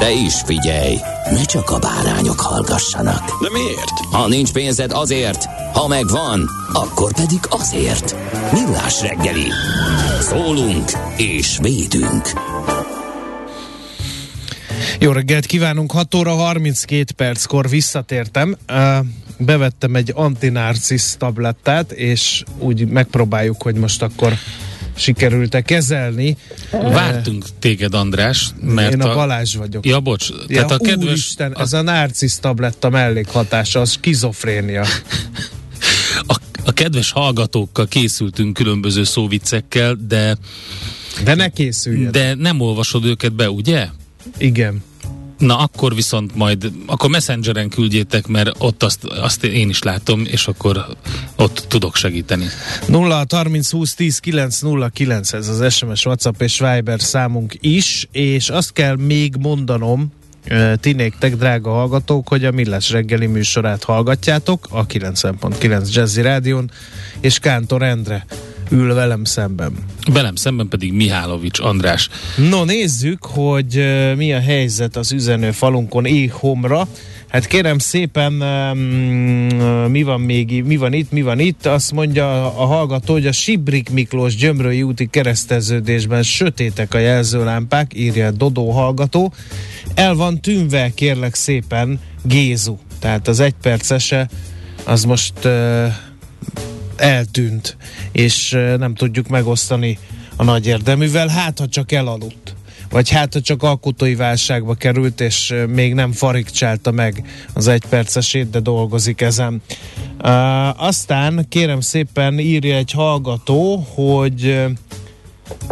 De is figyelj, ne csak a bárányok hallgassanak. De miért? Ha nincs pénzed azért, ha megvan, akkor pedig azért. Millás reggeli. Szólunk és védünk. Jó reggelt kívánunk, 6 óra 32 perckor visszatértem. Bevettem egy antinarcisz tablettát, és úgy megpróbáljuk, hogy most akkor sikerült-e kezelni. Vártunk téged, András, mert Én a Balázs vagyok. Ja, bocs. Ja, Tehát a kedves... Úristen, ez a narcisz tabletta mellékhatása, az skizofrénia. A, a kedves hallgatókkal készültünk különböző szóviccekkel, de, De ne készüljen. de nem olvasod őket be, ugye? Igen. Na akkor viszont majd, akkor messengeren küldjétek, mert ott azt, azt én is látom, és akkor ott tudok segíteni. 0 30 20 10 9 0 9 ez az SMS, WhatsApp és Viber számunk is, és azt kell még mondanom, ti néktek, drága hallgatók, hogy a Millás reggeli műsorát hallgatjátok a 90.9 Jazzy Rádion, és Kántor Endre ül velem szemben. Velem szemben pedig Mihálovics András. No, nézzük, hogy uh, mi a helyzet az üzenő falunkon éhomra. Hát kérem szépen, um, mi van még, mi van itt, mi van itt? Azt mondja a hallgató, hogy a Sibrik Miklós Gyömrői úti kereszteződésben sötétek a jelzőlámpák, írja Dodó hallgató. El van tűnve, kérlek szépen, Gézu. Tehát az egypercese az most uh, eltűnt, és nem tudjuk megosztani a nagy érdeművel, hát ha csak elaludt. Vagy hát ha csak alkotói válságba került, és még nem farigcsálta meg az egypercesét, de dolgozik ezen. Aztán kérem szépen írja egy hallgató, hogy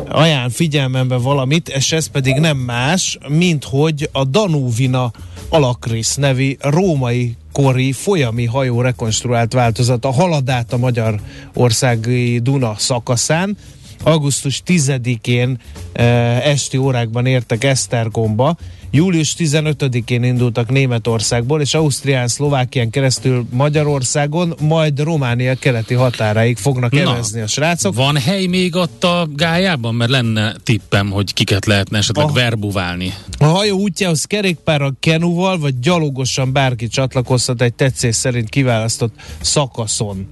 ajánl figyelmembe valamit, és ez pedig nem más, mint hogy a Danúvina Alakris nevi római kori folyami hajó rekonstruált változata halad át a Magyarországi Duna szakaszán. Augusztus 10-én e, esti órákban értek Esztergomba, július 15-én indultak Németországból, és Ausztrián, Szlovákián keresztül Magyarországon, majd Románia keleti határáig fognak Na, evezni a srácok. Van hely még ott a gájában? Mert lenne tippem, hogy kiket lehetne esetleg Ah. verbuválni. A hajó útjához kerékpárral, kenuval vagy gyalogosan bárki csatlakozhat egy tetszés szerint kiválasztott szakaszon.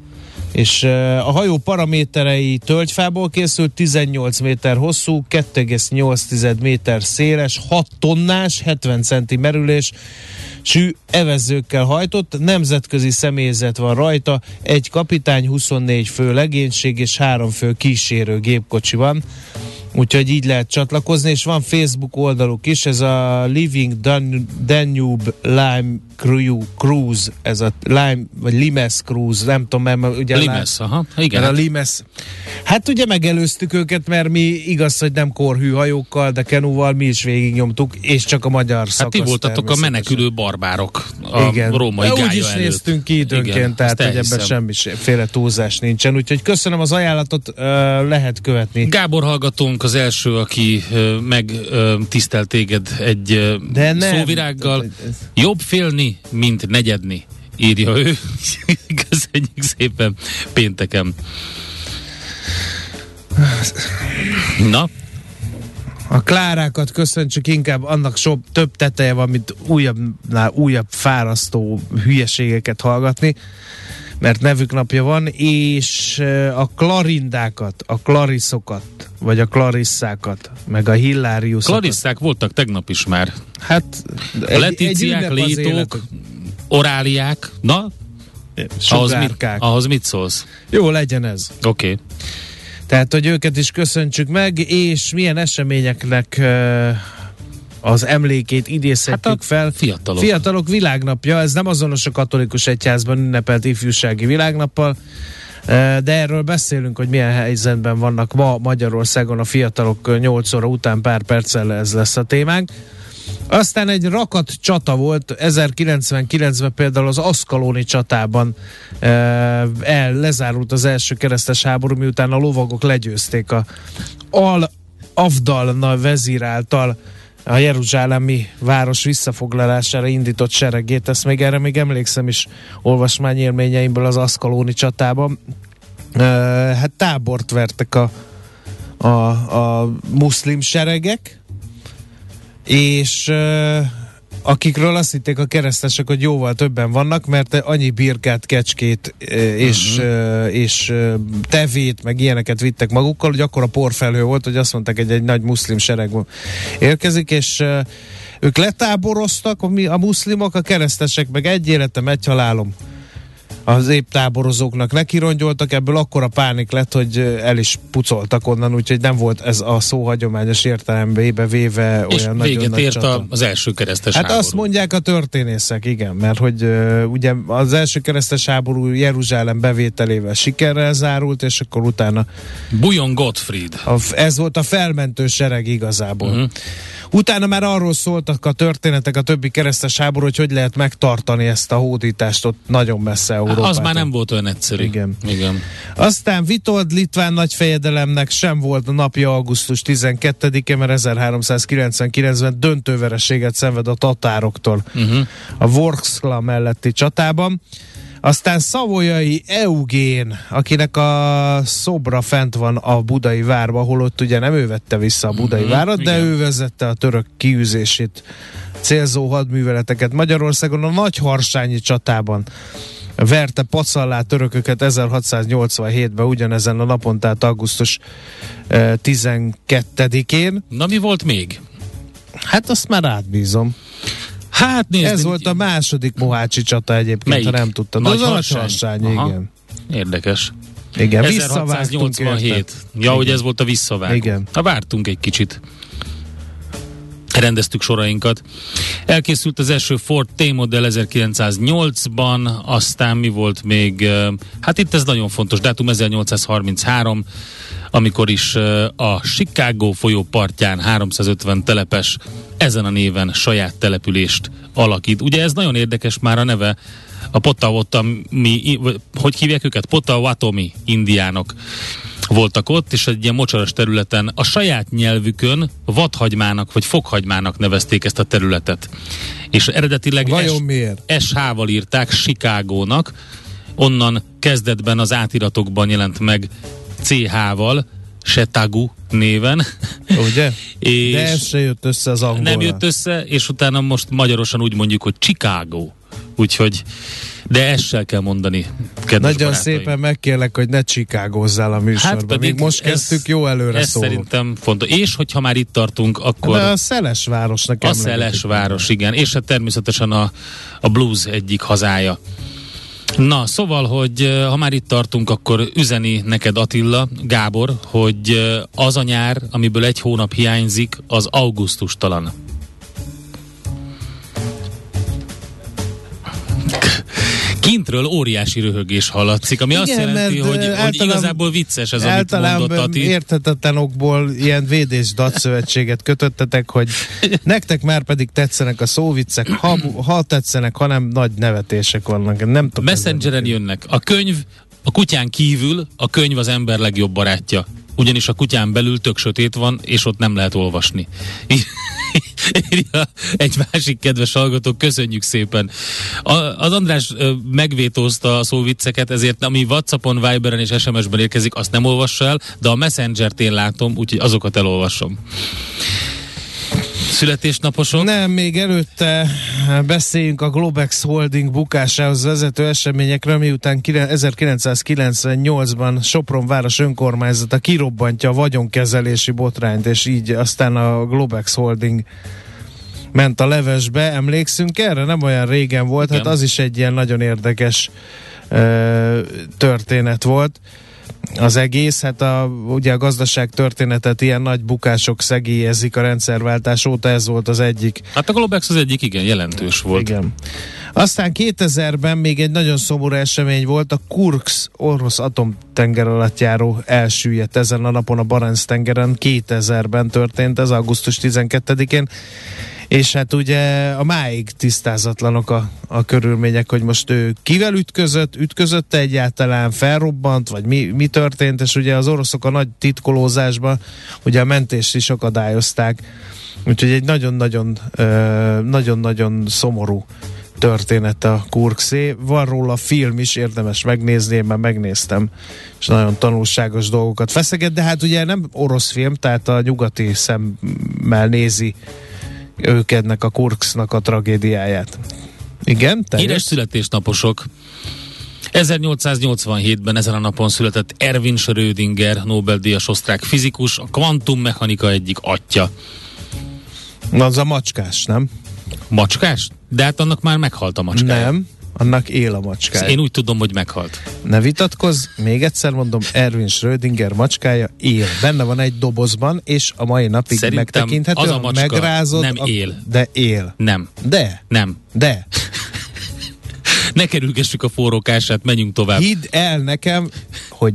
És a hajó paraméterei tölgyfából készült, 18 méter hosszú, 2,8 méter széles, 6 tonnás, 70 centi merülés, sű evezőkkel hajtott, nemzetközi személyzet van rajta, egy kapitány, 24 fő legénység és három fő kísérő gépkocsi van. Úgyhogy így lehet csatlakozni, és van Facebook oldaluk is, ez a Living Dan- Danube Lime Cru- Cruise, ez a Lime, vagy Limes Cruise, nem tudom, mert ugye Limes, aha. Igen, mert a hát Limes. Hát ugye megelőztük őket, mert mi igaz, hogy nem korhű hajókkal, de kenúval mi is végignyomtuk, és csak a magyar Hát szakasz ti voltatok a menekülő barbárok a Igen. római De úgy is előtt. néztünk ki időnként, Igen, tehát hogy ebben semmiféle túlzás nincsen. Úgyhogy köszönöm az ajánlatot, lehet követni. Gábor hallgatónk az első, aki ö, megtisztelt téged egy ö, De nem. szóvirággal. Jobb félni, mint negyedni, írja ő. Köszönjük szépen pénteken. Na, A Klárákat köszöntsük, inkább annak sok több teteje van, mint újabbnál újabb fárasztó hülyeségeket hallgatni. Mert nevük napja van, és a klarindákat, a klariszokat, vagy a klarisszákat, meg a hilláriuszokat. Klarisszák voltak tegnap is már. Hát, A letíciák, létók, oráliák, na, ahhoz mit, ahhoz mit szólsz? Jó, legyen ez. Oké. Okay. Tehát, hogy őket is köszöntsük meg, és milyen eseményeknek ö, az emlékét idézhetjük Hát fel. fiatalok. Fiatalok világnapja, ez nem azonos a katolikus egyházban ünnepelt ifjúsági világnappal, ö, de erről beszélünk, hogy milyen helyzetben vannak ma Magyarországon a fiatalok 8 óra után pár perccel ez lesz a témánk. Aztán egy rakat csata volt 1099-ben például az Aszkalóni csatában e, el, lezárult az első keresztes háború, miután a lovagok legyőzték a Al Avdalna vezír által a Jeruzsálemi város visszafoglalására indított seregét. Ezt még erre még emlékszem is olvasmányélményeimből az Aszkalóni csatában. E, hát tábort vertek a, a, a muszlim seregek, és uh, akikről azt hitték a keresztesek, hogy jóval többen vannak, mert annyi birkát, kecskét uh, és, uh, és uh, tevét, meg ilyeneket vittek magukkal, hogy akkor a porfelhő volt, hogy azt mondták, hogy egy nagy muszlim sereg érkezik, és ők letáboroztak, a muszlimok, a keresztesek meg egy életem, egy halálom az épp táborozóknak nekirongyoltak, ebből akkor a pánik lett, hogy el is pucoltak onnan, úgyhogy nem volt ez a szó hagyományos értelembe véve És olyan nagyon véget nagy ért csata. a, az első keresztes Hát háború. azt mondják a történészek, igen, mert hogy uh, ugye az első keresztes háború Jeruzsálem bevételével sikerrel zárult, és akkor utána Bujon Gottfried. a, ez volt a felmentő sereg igazából. Uh-huh. Utána már arról szóltak a történetek a többi keresztes háború, hogy hogy lehet megtartani ezt a hódítást ott nagyon messze Európától. Az már nem volt olyan egyszerű. Igen. Igen. Aztán Vitold Litván nagyfejedelemnek sem volt a napja augusztus 12-e, mert 1399-ben döntővereséget szenved a tatároktól Uh-huh. a Vorskla melletti csatában. Aztán Szavolyai Eugén, akinek a szobra fent van a budai várba, holott ugye nem ő vette vissza a budai Mhm, várat, de igen. ő vezette a török kiűzését célzó hadműveleteket Magyarországon a Nagyharsányi csatában verte pacallá törököket 1687-ben ugyanezen a napon, tehát augusztus eh, 12-én. Na mi volt még? Hát azt már átbízom. Hát nézd, Ez volt a második Mohácsi csata egyébként, Melyik? ha nem tudtad. Nagy Az a Harsány? Nagyharsányi, Aha. igen. Érdekes. Igen, visszavágtunk 1687. érte. Ja, hogy ez volt a visszavágó. Igen. Ha vártunk egy kicsit. Rendeztük sorainkat. Elkészült az első Ford T-modell 1908-ban, aztán mi volt még? Hát itt ez nagyon fontos, dátum 1833, amikor is a Chicago folyó partján 350 telepes ezen a néven saját települést alakít. Ugye ez nagyon érdekes már a neve, a Potawatomi, hogy hívják őket? Potawatomi indiánok voltak ott, és egy ilyen mocsaras területen a saját nyelvükön vadhagymának vagy fokhagymának nevezték ezt a területet. És eredetileg Vajon miért? SH-val írták Chicagónak, onnan kezdetben az átiratokban jelent meg CH-val, Setagu néven, Ugye? és De ez se jött össze az angol. nem jött össze, és utána most magyarosan úgy mondjuk, hogy Chicago. Úgyhogy, de ezt kell kell mondani, kedves Nagyon barátaim. szépen megkérlek, hogy ne csikágozzál a műsorban. Hát Még most kezdtük, jó előre ez szólunk. szerintem fontos. És hogyha már itt tartunk, akkor De a Szelesvárosnak a. Szelesváros, igen, és hát természetesen a, a blues egyik hazája. Na, szóval, hogy ha már itt tartunk, akkor üzeni neked Attila, Gábor, hogy az a nyár, amiből egy hónap hiányzik, az augusztustalan. Kintről óriási röhögés hallatszik, ami azt Igen, jelenti, mert, hogy, hogy igazából vicces ez, amit mondott Ati. érthetetlen okból ilyen védés datszövetséget kötöttetek, hogy nektek már pedig tetszenek a szóviccek, ha, ha tetszenek, hanem nagy nevetések vannak. Nem tudom. Messengeren jönnek. A könyv, a kutyán kívül, a könyv az ember legjobb barátja. Ugyanis a kutyán belül tök sötét van, és ott nem lehet olvasni. Egy másik kedves hallgató, köszönjük szépen. A, az András megvétózta a szóvicceket, ezért ami Whatsappon, Viberen és SMS-ben érkezik, azt nem olvassa el, de a Messenger-t én látom, úgyhogy azokat elolvasom. Születésnaposok? Nem, még előtte beszéljünk a Globex Holding bukásához vezető eseményekről, miután 1998-ban Sopron város önkormányzata kirobbantja a vagyonkezelési botrányt, és így aztán a Globex Holding ment a levesbe. Emlékszünk erre? Nem olyan régen volt, Igen. hát az is egy ilyen nagyon érdekes ö, történet volt az egész, hát a, ugye a gazdaság történetet ilyen nagy bukások szegélyezik a rendszerváltás óta, ez volt az egyik. Hát a Globex az egyik igen jelentős volt. Igen. Aztán 2000-ben még egy nagyon szomorú esemény volt, a Kurks orosz atomtenger alatt járó elsüllyedt ezen a napon a Barents tengeren, 2000-ben történt, ez augusztus 12-én, és hát ugye a máig tisztázatlanok a, a körülmények, hogy most ő kivel ütközött, ütközött egyáltalán, felrobbant, vagy mi, mi történt, és ugye az oroszok a nagy titkolózásban ugye a mentést is akadályozták, úgyhogy egy nagyon-nagyon nagyon-nagyon szomorú történet a Kurkszé. Van róla film is, érdemes megnézni, én már megnéztem, és nagyon tanulságos dolgokat feszeget, de hát ugye nem orosz film, tehát a nyugati szemmel nézi ők ennek a Kurksznak a tragédiáját. Igen? Híres Teljes? születésnaposok. 1887-ben ezen a napon született Erwin Schrödinger, Nobel-díjas osztrák fizikus, a kvantummechanika egyik atya. Na, az a macskás, nem? Macskás? De hát annak már meghalt a macskája. Nem. Annak él a macskája. Én úgy tudom, hogy meghalt. Ne vitatkozz, még egyszer mondom, Erwin Schrödinger macskája él. Benne van egy dobozban, és a mai napig Szerintem megtekinthető. az a macska megrázod, nem ak- él. De él. Nem. De. Nem. De. Ne kerülgessük a forrókását, menjünk tovább. Hidd el nekem, hogy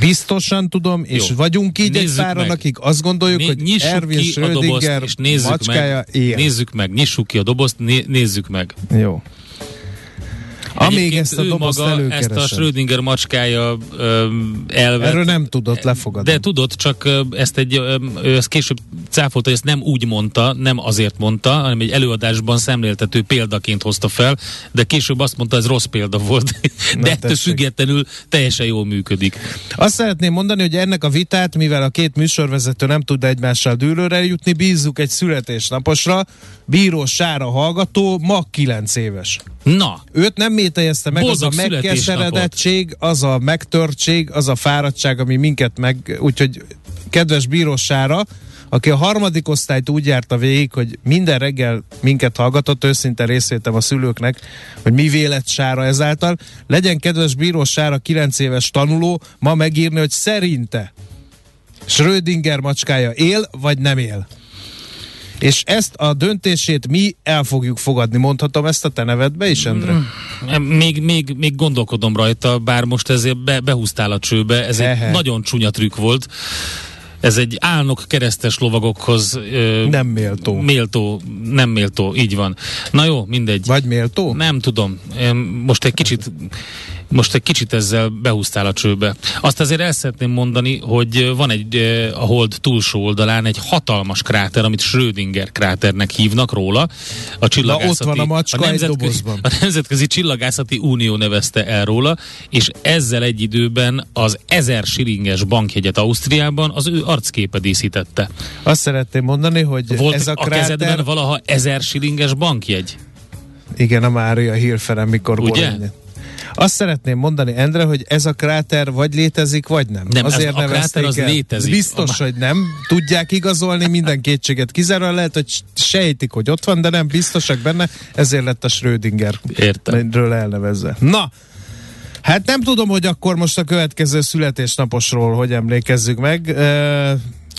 biztosan tudom, és Jó. vagyunk így Nézzük egy páran, meg. akik azt gondoljuk, Né- hogy Erwin a dobozt, Schrödinger és nézzük macskája meg, él. nézzük meg, nyissuk ki a dobozt, né- nézzük meg. Jó. Amíg ezt a dobozt maga ezt a. Schrödinger macskája elvet. Erről nem tudott lefogadni. De tudod, csak ezt egy, ő ezt később cáfolta, hogy ezt nem úgy mondta, nem azért mondta, hanem egy előadásban szemléltető példaként hozta fel, de később azt mondta, ez rossz példa volt. De ettől tessék. függetlenül teljesen jól működik. Azt szeretném mondani, hogy ennek a vitát, mivel a két műsorvezető nem tud egymással dűlőre jutni, bízzuk egy születésnaposra. Bíró Sára hallgató, ma 9 éves. Na, Őt nem métejezte meg Boldog az a megkeseredettség, az a megtörtség, az a fáradtság, ami minket meg... Úgyhogy kedves bírósára, aki a harmadik osztályt úgy járta végig, hogy minden reggel minket hallgatott, őszinte részvétem a szülőknek, hogy mi vélet Sára ezáltal, legyen kedves bírós Sára 9 éves tanuló ma megírni, hogy szerinte Schrödinger macskája él, vagy nem él. És ezt a döntését mi el fogjuk fogadni. Mondhatom ezt a te nevedbe is, Endre? Mm. még, még, még gondolkodom rajta, bár most ezért be, behúztál a csőbe, ez Ehe. egy nagyon csúnya trükk volt. Ez egy álnok keresztes lovagokhoz ö, Nem méltó. méltó, nem méltó, így van. Na jó, mindegy. Vagy méltó? Nem tudom. Most egy kicsit most egy kicsit ezzel behúztál a csőbe. Azt azért el szeretném mondani, hogy van egy a hold túlsó oldalán egy hatalmas kráter, amit Schrödinger kráternek hívnak róla. A csillagászati, van a macska egy nemzetközi, dobozban. a Nemzetközi Csillagászati Unió nevezte el róla, és ezzel egy időben az ezer silinges bankjegyet Ausztriában az ő arcképe díszítette. Azt szeretném mondani, hogy Volt ez a a kezedben kráter... valaha ezer silinges bankjegy? Igen, a Mária hírferem, mikor Ugye? Bologna. Azt szeretném mondani, Endre, hogy ez a kráter vagy létezik, vagy nem. Nem, Azért a kráter az el. létezik. Biztos, A- hogy nem. Tudják igazolni minden kétséget kizárólag. Lehet, hogy sejtik, hogy ott van, de nem biztosak benne. Ezért lett a Schrödinger Értem. ről elnevezve. Na, hát nem tudom, hogy akkor most a következő születésnaposról hogy emlékezzük meg.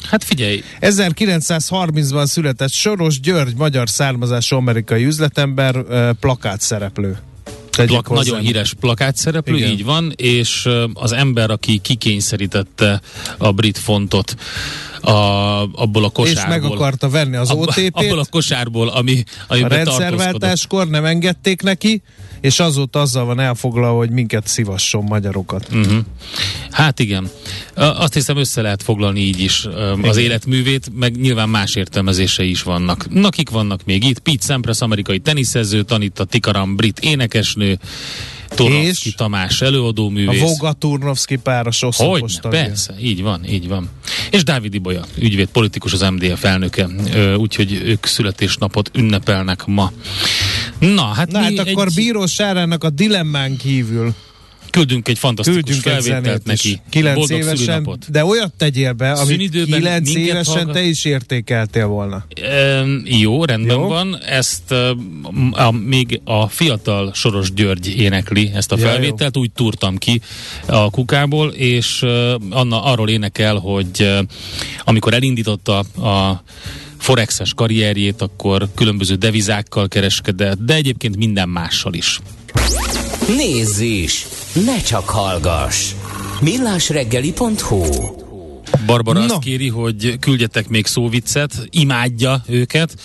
Hát figyelj, 1930-ban született Soros György, magyar származású amerikai üzletember, plakát szereplő. Plak, hozzá. nagyon híres plakátszereplő, Igen. így van, és az ember, aki kikényszerítette a brit fontot a, abból a És kosárból. meg akarta venni az OTP-t, Abból a kosárból, ami, a amiben tartózkodott. rendszerváltáskor nem engedték neki, és azóta azzal van elfoglalva, hogy minket szívasson magyarokat. Uh-huh. Hát igen. Azt hiszem össze lehet foglalni így is az életművét, meg nyilván más értelmezései is vannak. Nakik vannak még itt? Pete Sampras, amerikai teniszező, Tanita Tikaram, brit énekesnő, Tornovszki Tamás előadó A művész. Voga Turnovszki páros oszlopos tagja. persze, így van, így van. És Dávid Ibolya, ügyvéd, politikus, az MDF elnöke, úgyhogy ők születésnapot ünnepelnek ma. Na, hát Na hát akkor egy, Bíró Sárának a dilemmán kívül küldünk egy fantasztikus küldjünk egy felvételt neki. Kilenc Boldog évesen, szülinapot. de olyat tegyél be, amit kilenc évesen hallgat- te is értékeltél volna. Ehm, jó, rendben Jó. jó. van. Ezt uh, a, még a fiatal Soros György énekli ezt a Ja, felvételt, úgy túrtam ki a kukából, és uh, Anna arról énekel, hogy uh, amikor elindította a forexes karrierjét, akkor különböző devizákkal kereskedett, de egyébként minden mással is. Nézz is! Ne csak hallgass! millásreggeli.hu Barbara No. azt kéri, hogy küldjetek még szóviccet, imádja őket.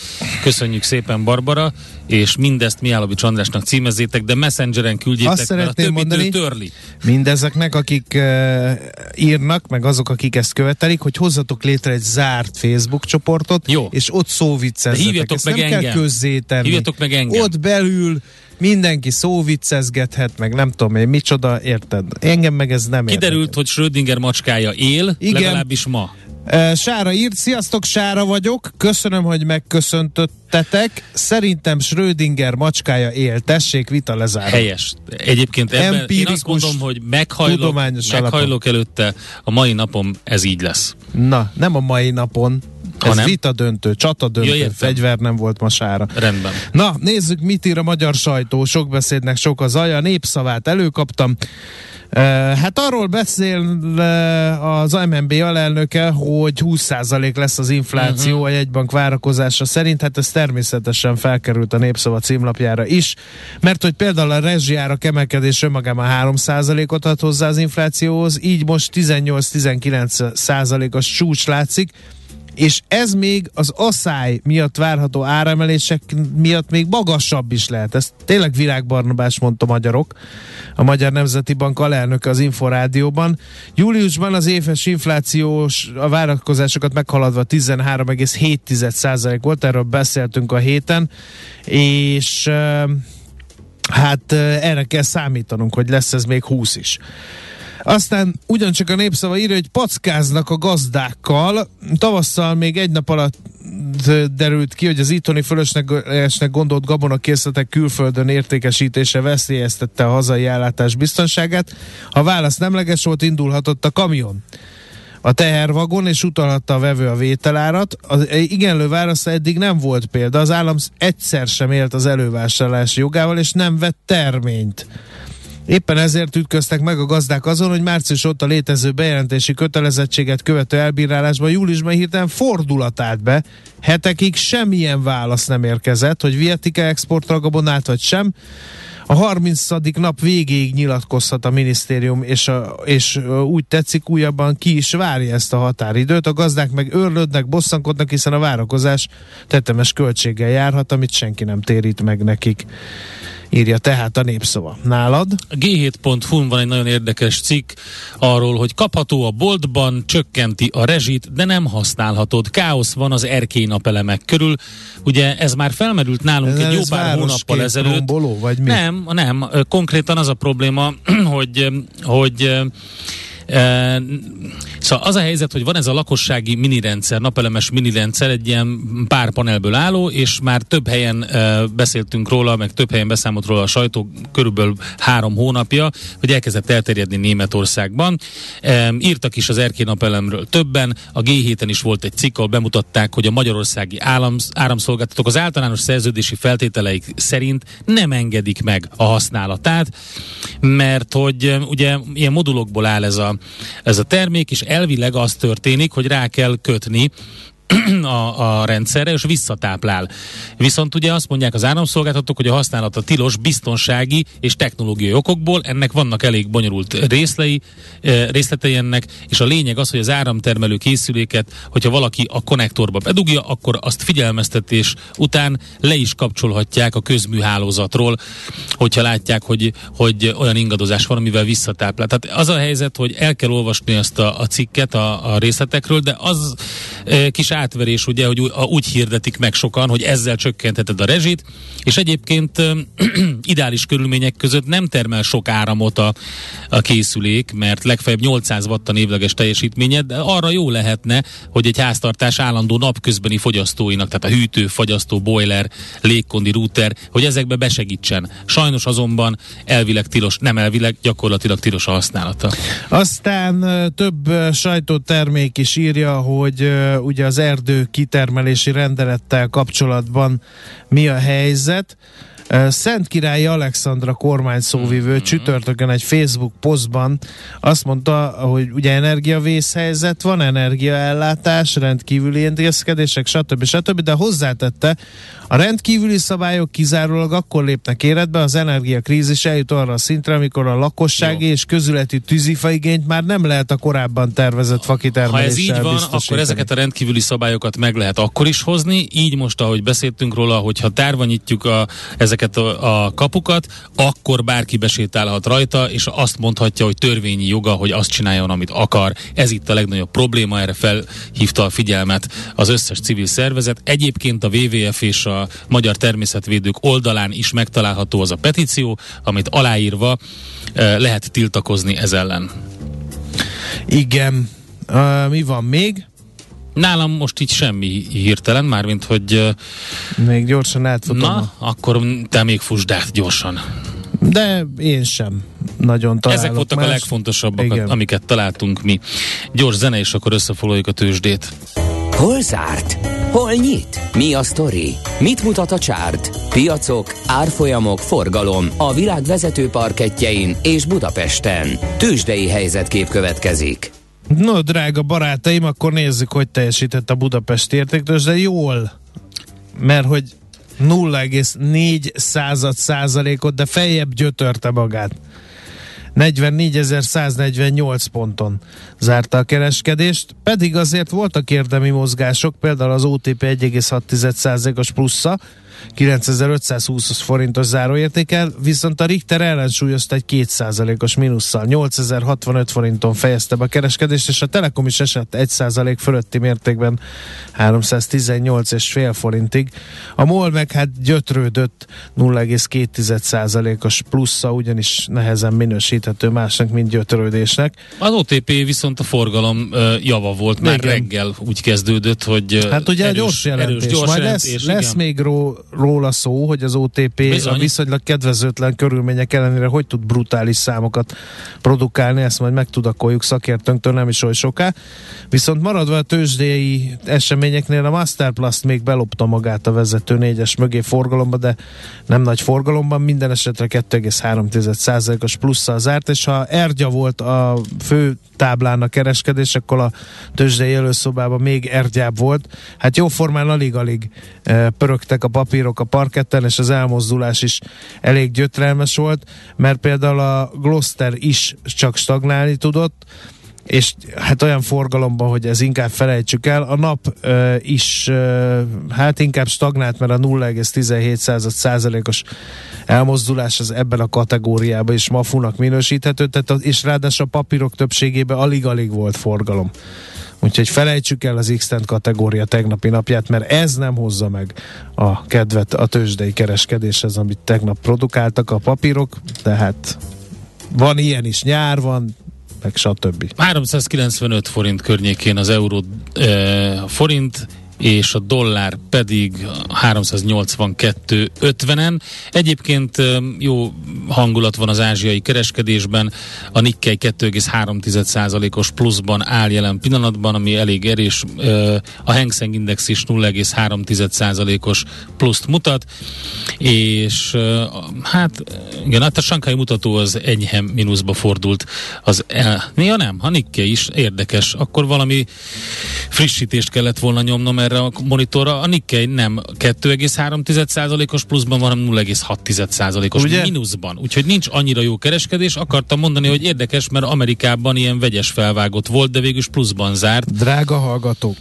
Köszönjük szépen, Barbara, és mindezt Miálovics Andrásnak címezzétek, de messengeren küldjétek, Azt mert a többit mondani- törli. Mindezeknek, akik uh, írnak, meg azok, akik ezt követelik, hogy hozzatok létre egy zárt Facebook csoportot, Jó. és ott szóviccezzetek. De hívjatok Ezt meg nem kell engem. közzétenni. Hívjatok meg engem. Ott belül mindenki szóviccezgethet, meg nem tudom én micsoda, érted? Engem meg ez nem Kiderült, érdekel. hogy Schrödinger macskája él, Igen. legalábbis ma. Sára írt, sziasztok, Sára vagyok, köszönöm, hogy megköszöntöttetek. Szerintem Schrödinger macskája él, tessék, vita lezárva. Helyes. Egyébként ebben én azt mondom, hogy meghajlok, meghajlok előtte, a mai napom ez így lesz. Na, nem a mai napon, ez Hanem? vita döntő, csata döntő, Ja, fegyver nem volt ma Sára. Rendben. Na, nézzük, mit ír a magyar sajtó. Sok beszédnek sok az aja, népszavát előkaptam. Uh, hát arról beszél uh, az MNB alelnöke, hogy 20% lesz az infláció uh-huh. a jegybank várakozása szerint, hát ez természetesen felkerült a népszava címlapjára is, mert hogy például a rezsijárak emelkedés önmagában 3%-ot ad hozzá az inflációhoz, így most 18-19%-os csúcs látszik, és ez még az asszály miatt várható áremelések miatt még magasabb is lehet. Ezt tényleg Virág Barnabás mondta magyarok, a Magyar Nemzeti Bank alelnöke az Inforádióban. Júliusban az éves inflációs a várakozásokat meghaladva 13,7% volt, erről beszéltünk a héten, és hát erre kell számítanunk, hogy lesz ez még 20 is. Aztán ugyancsak a népszava írja, hogy packáznak a gazdákkal. Tavasszal még egy nap alatt derült ki, hogy az itthoni fölöslegesnek gondolt gabonakészletek külföldön értékesítése veszélyeztette a hazai ellátás biztonságát. Ha válasz nemleges volt, indulhatott a kamion a tehervagon, és utalhatta a vevő a vételárat. Az igenlő válasza eddig nem volt példa. Az állam egyszer sem élt az elővásárlási jogával, és nem vett terményt. Éppen ezért ütköztek meg a gazdák azon, hogy március óta létező bejelentési kötelezettséget követő elbírálásban júliusban hirtelen fordulat állt be. Hetekig semmilyen válasz nem érkezett, hogy vihetik-e exportra gabonát vagy sem. A 30. nap végéig nyilatkozhat a minisztérium, és, a, és úgy tetszik, újabban ki is várja ezt a határidőt. A gazdák meg őrlődnek, bosszankodnak, hiszen a várakozás tetemes költséggel járhat, amit senki nem térít meg nekik. Írja tehát a népszava. Nálad? A G7.hu-n van egy nagyon érdekes cikk arról, hogy kapható a boltban, csökkenti a rezsit, de nem használhatod. Káosz van az erkély napelemek körül. Ugye ez már felmerült nálunk egy jó ez pár hónappal ezelőtt. romboló, vagy mi? Nem, nem. Konkrétan az a probléma, hogy, hogy szóval az a helyzet, hogy van ez a lakossági minirendszer, napelemes minirendszer, egy ilyen pár panelből álló, és már több helyen beszéltünk róla, meg több helyen beszámolt róla a sajtó körülbelül három hónapja, hogy elkezdett elterjedni Németországban. Írtak is az Erkély napelemről többen, a G7-en is volt egy cikk, ahol bemutatták, hogy a magyarországi állam, áramszolgáltatók az általános szerződési feltételeik szerint nem engedik meg a használatát, mert hogy ugye ilyen modulokból áll ez a ez a termék, és elvileg az történik, hogy rá kell kötni a, a rendszerre, és visszatáplál. Viszont ugye azt mondják az áramszolgáltatók, hogy a használata tilos biztonsági és technológiai okokból, ennek vannak elég bonyolult részlei, részletei ennek, és a lényeg az, hogy az áramtermelő készüléket, hogyha valaki a konnektorba bedugja, akkor azt figyelmeztetés után le is kapcsolhatják a közműhálózatról, hogyha látják, hogy, hogy olyan ingadozás van, amivel visszatáplál. Tehát az a helyzet, hogy el kell olvasni ezt a, a cikket a, a részletekről, de az e, kis átverés, ugye, hogy úgy hirdetik meg sokan, hogy ezzel csökkentheted a rezsit, és egyébként ideális körülmények között nem termel sok áramot a, a készülék, mert legfeljebb 800 watt a névleges teljesítménye, de arra jó lehetne, hogy egy háztartás állandó napközbeni fogyasztóinak, tehát a hűtő, fagyasztó, boiler, légkondi, router, hogy ezekbe besegítsen. Sajnos azonban elvileg tilos, nem elvileg, gyakorlatilag tilos a használata. Aztán több sajtótermék is írja, hogy ugye az erdő kitermelési rendelettel kapcsolatban mi a helyzet. Szent Királyi Alexandra kormány szóvivő mm-hmm. csütörtökön egy Facebook posztban azt mondta, hogy ugye energiavészhelyzet van, energiaellátás, rendkívüli intézkedések, stb. stb. De hozzátette, a rendkívüli szabályok kizárólag akkor lépnek életbe, az energiakrízis eljut arra a szintre, amikor a lakossági Jó. és közületi tűzifaigényt már nem lehet a korábban tervezett fakitermeléssel Ha ez így van, akkor ezeket a rendkívüli szabályokat meg lehet akkor is hozni. Így most, ahogy beszéltünk róla, hogyha tárvanyítjuk a, ezeket a, a kapukat, akkor bárki besétálhat rajta, és azt mondhatja, hogy törvényi joga, hogy azt csináljon, amit akar. Ez itt a legnagyobb probléma, erre felhívta a figyelmet az összes civil szervezet. Egyébként a WWF és a a Magyar Természetvédők oldalán is megtalálható az a petíció, amit aláírva eh, lehet tiltakozni ez ellen. Igen. Uh, mi van még? Nálam most így semmi hirtelen, mármint hogy... Még gyorsan átfutom. Na, akkor te még fusd át gyorsan. De én sem nagyon találok Ezek voltak más. a legfontosabbak, Igen. amiket találtunk mi. Gyors zene, és akkor összefoglaljuk a tőzsdét. Hol zárt? Hol nyit? Mi a sztori? Mit mutat a csárt? Piacok, árfolyamok, forgalom a világ vezető parketjein és Budapesten. Tősdei helyzetkép következik. No, drága barátaim, akkor nézzük, hogy teljesített a Budapest értéktől, de jól. Mert hogy 0,4 század százalékot, de feljebb gyötörte magát. 44.148 ponton zárta a kereskedést, pedig azért voltak érdemi mozgások, például az OTP 1,6%-os plusza, 9520 forintos záróértékel, viszont a Richter ellensúlyozta egy 2%-os mínusszal, 8065 forinton fejezte be a kereskedést, és a Telekom is esett 1% fölötti mértékben 318,5 forintig. A MOL meg hát gyötrődött 0,2%-os plusza, ugyanis nehezen minősíthető másnak, mint gyötrődésnek. Az OTP viszont a forgalom java volt, már Igen. reggel úgy kezdődött, hogy Hát ugye erős, gyors jelentés, erős, gyors Majd jelentés, lesz, lesz még ró, róla szó, hogy az OTP Bizony. a viszonylag kedvezőtlen körülmények ellenére hogy tud brutális számokat produkálni, ezt majd megtudakoljuk szakértőnktől nem is oly soká. Viszont maradva a tőzsdéi eseményeknél a Masterplast még belopta magát a vezető négyes mögé forgalomba, de nem nagy forgalomban, minden esetre 2,3%-os plusszal zárt, és ha Ergya volt a fő táblán a kereskedés, akkor a tőzsdei előszobában még ergyább volt. Hát jóformán alig-alig e, pörögtek a papírok a parketten, és az elmozdulás is elég gyötrelmes volt, mert például a Gloster is csak stagnálni tudott, és hát olyan forgalomban, hogy ez inkább felejtsük el. A nap uh, is uh, hát inkább stagnált, mert a 0,17 százalékos elmozdulás az ebben a kategóriában is mafunak minősíthető, tehát és ráadásul a papírok többségében alig-alig volt forgalom. Úgyhogy felejtsük el az x kategória tegnapi napját, mert ez nem hozza meg a kedvet a tőzsdei kereskedéshez, amit tegnap produkáltak a papírok, tehát van ilyen is, nyár van, meg stb. 395 forint környékén az euró eh, forint, és a dollár pedig 382.50-en. Egyébként jó hangulat van az ázsiai kereskedésben, a Nikkei 2,3%-os pluszban áll jelen pillanatban, ami elég erős, a Hang Seng Index is 0,3%-os pluszt mutat, és hát igen, hát a Sankai mutató az enyhe mínuszba fordult. Az, ja nem, a Nikkei is érdekes, akkor valami frissítést kellett volna nyomnom erre a monitorra. A Nikkei nem 2,3%-os pluszban van, hanem 0,6%-os Ugye? mínuszban. Úgyhogy nincs annyira jó kereskedés. Akartam mondani, hogy érdekes, mert Amerikában ilyen vegyes felvágott volt, de végül pluszban zárt. Drága hallgatók,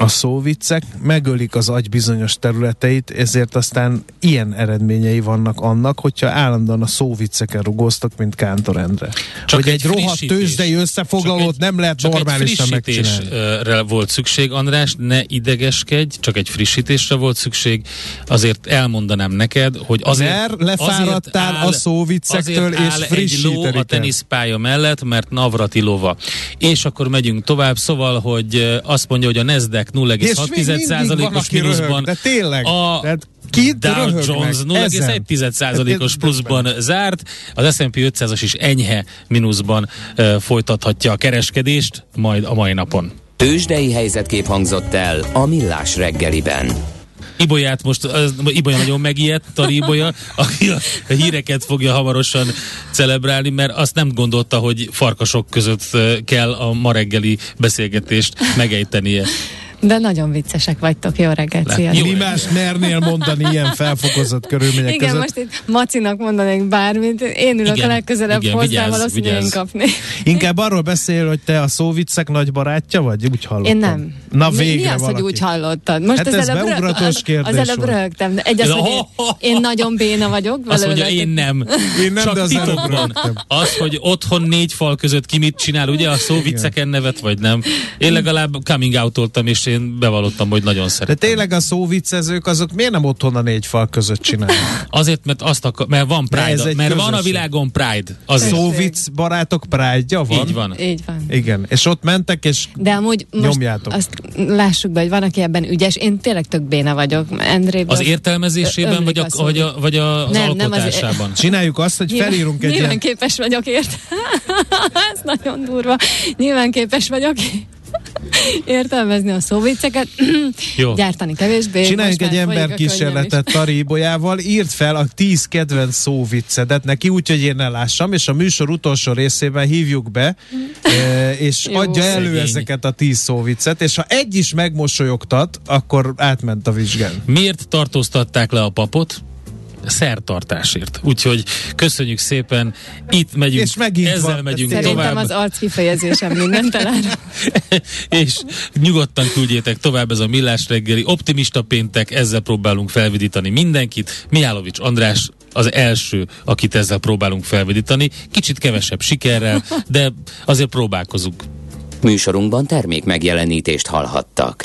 a szóviccek megölik az agy bizonyos területeit, ezért aztán ilyen eredményei vannak annak, hogyha állandóan a szóvicceken rugóztak, mint Kántor Endre. Csak hogy egy egy, rohadt tőzsdei összefoglalót Csak nem lehet normálisan egy megcsinálni. frissítésre volt szükség, András, ne idegeskedj, csak egy frissítésre volt szükség. Azért elmondanám neked, hogy azért... Mert lefáradtál a szóviccektől, és áll egy frissíteni ló a teniszpálya mellett, mert Navratilova. És akkor megyünk tovább, szóval, hogy azt mondja, hogy a Nasdaq Van, 0,6%-os aki röhög, mínuszban, de tényleg, a tehát kit Dow Jones ezen? 0,1%-os Ez pluszban zárt, az S&P 500-as is enyhe mínuszban ö, folytathatja a kereskedést, majd a mai napon. Tőzsdei helyzetkép hangzott el a Millás reggeliben. Ibolyát most, az, Ibolya nagyon megijedt, Tari Ibolya, aki a, a híreket fogja hamarosan celebrálni, mert azt nem gondolta, hogy farkasok között kell a ma reggeli beszélgetést megejtenie. De nagyon viccesek vagytok. Jó reggelt, sziasztok. Mi más mernél mondani ilyen felfokozott körülmények Igen, között? most itt Macinak mondanék bármit, én ülök Igen, a legközelebb igen, hozzá, vigyázz, valószínűleg én vigyázz. kapni. Inkább arról beszél, hogy te a szóviccek nagy barátja vagy? Úgy hallottam. Én nem. Na mi, végre mi az, valaki. hogy úgy hallottad? Most Hát az ez előbb rög- beugratos az, kérdés az előbb. De Egy az, hogy én, én nagyon béna vagyok. Azt mondja, belőletek. én nem. Én nem, Csak de az titokban. rögtem. Az, hogy otthon négy fal között ki mit csinál, ugye a szó vicceken nevet, vagy nem. Én legalább coming out és én bevallottam, hogy nagyon De szeretem. tényleg a szóviccezők azok miért nem otthon a négy fal között csinálják? Azért, mert azt akar, mert van De Pride, mert van a közösség. világon Pride. Azért. Szóvic barátok prájdja van? Így van. Így van. Igen, és ott mentek, és De amúgy most Nyomjátok. azt lássuk be, hogy van, aki ebben ügyes. Én tényleg tök béna vagyok. Andréből Az értelmezésében, vagy, a, szó. vagy, a, vagy a, az Nem, nem, az- alkotásában? csináljuk azt, hogy Nyilván- felírunk egy Nyilván ilyen... képes vagyok ért. Ez nagyon durva. Nyilván képes vagyok értelmezni a szóvicceket. Jó. Gyártani kevésbé. Csináljunk egy emberkísérletet Tari Ibolyával, írd fel a 10 kedvenc szóviccedet neki, úgyhogy én ne lássam, és a műsor utolsó részében hívjuk be, eh, és Jó. adja elő Szegény. ezeket a 10 szóviccet, és ha egy is megmosolyogtat, akkor átment a vizsgán. Miért tartóztatták le a papot? Szertartásért. Úgyhogy köszönjük szépen, itt megyünk, És megint ezzel van. megyünk Szerintem tovább. az arc kifejezésem mindent elárul. és nyugodtan küldjétek tovább ez a millás reggeli optimista péntek, ezzel próbálunk felvidítani mindenkit. Mihálovics András az első, akit ezzel próbálunk felvidítani. Kicsit kevesebb sikerrel, de azért próbálkozunk. Műsorunkban termék megjelenítést hallhattak.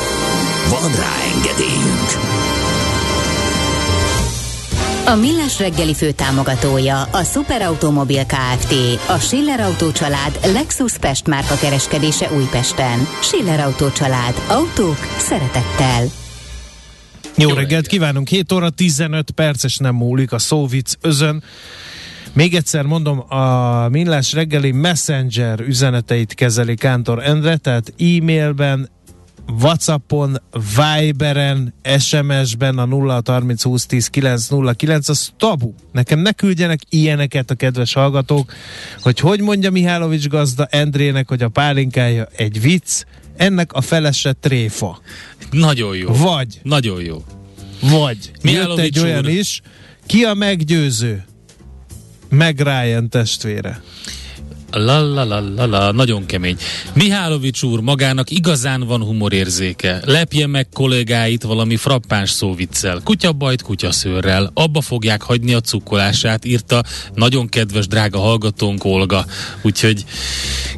Van rá engedélyünk! A Millás reggeli fő támogatója a Superautomobil KFT, a Schiller Autó család Lexus Pest márka kereskedése Újpesten. Schiller Autó család. Autók szeretettel. Jó, Jó reggelt reggelt. kívánunk, 7 óra 15 perc, és nem múlik a szóvic özön. Még egyszer mondom, a Millás reggeli Messenger üzeneteit kezeli Kántor Endre, tehát e-mailben, Whatsappon, Viberen, SMS-ben a 0 30 20 10 909, az tabu. Nekem ne küldjenek ilyeneket a kedves hallgatók, hogy hogy mondja Mihálovics gazda Endrének, hogy a pálinkája egy vicc, ennek a felese tréfa. Nagyon jó. Vagy Nagyon jó. vagy jött Mihálovics egy olyan úr. is, ki a meggyőző? Meg Ryan testvére. La, la, la, la, la, nagyon kemény. Mihálovics úr magának igazán van humorérzéke. Lepje meg kollégáit valami frappáns szóviccel. Kutyabajt kutyaszőrrel. Abba fogják hagyni a cukkolását, írta nagyon kedves, drága hallgatónk Olga. Úgyhogy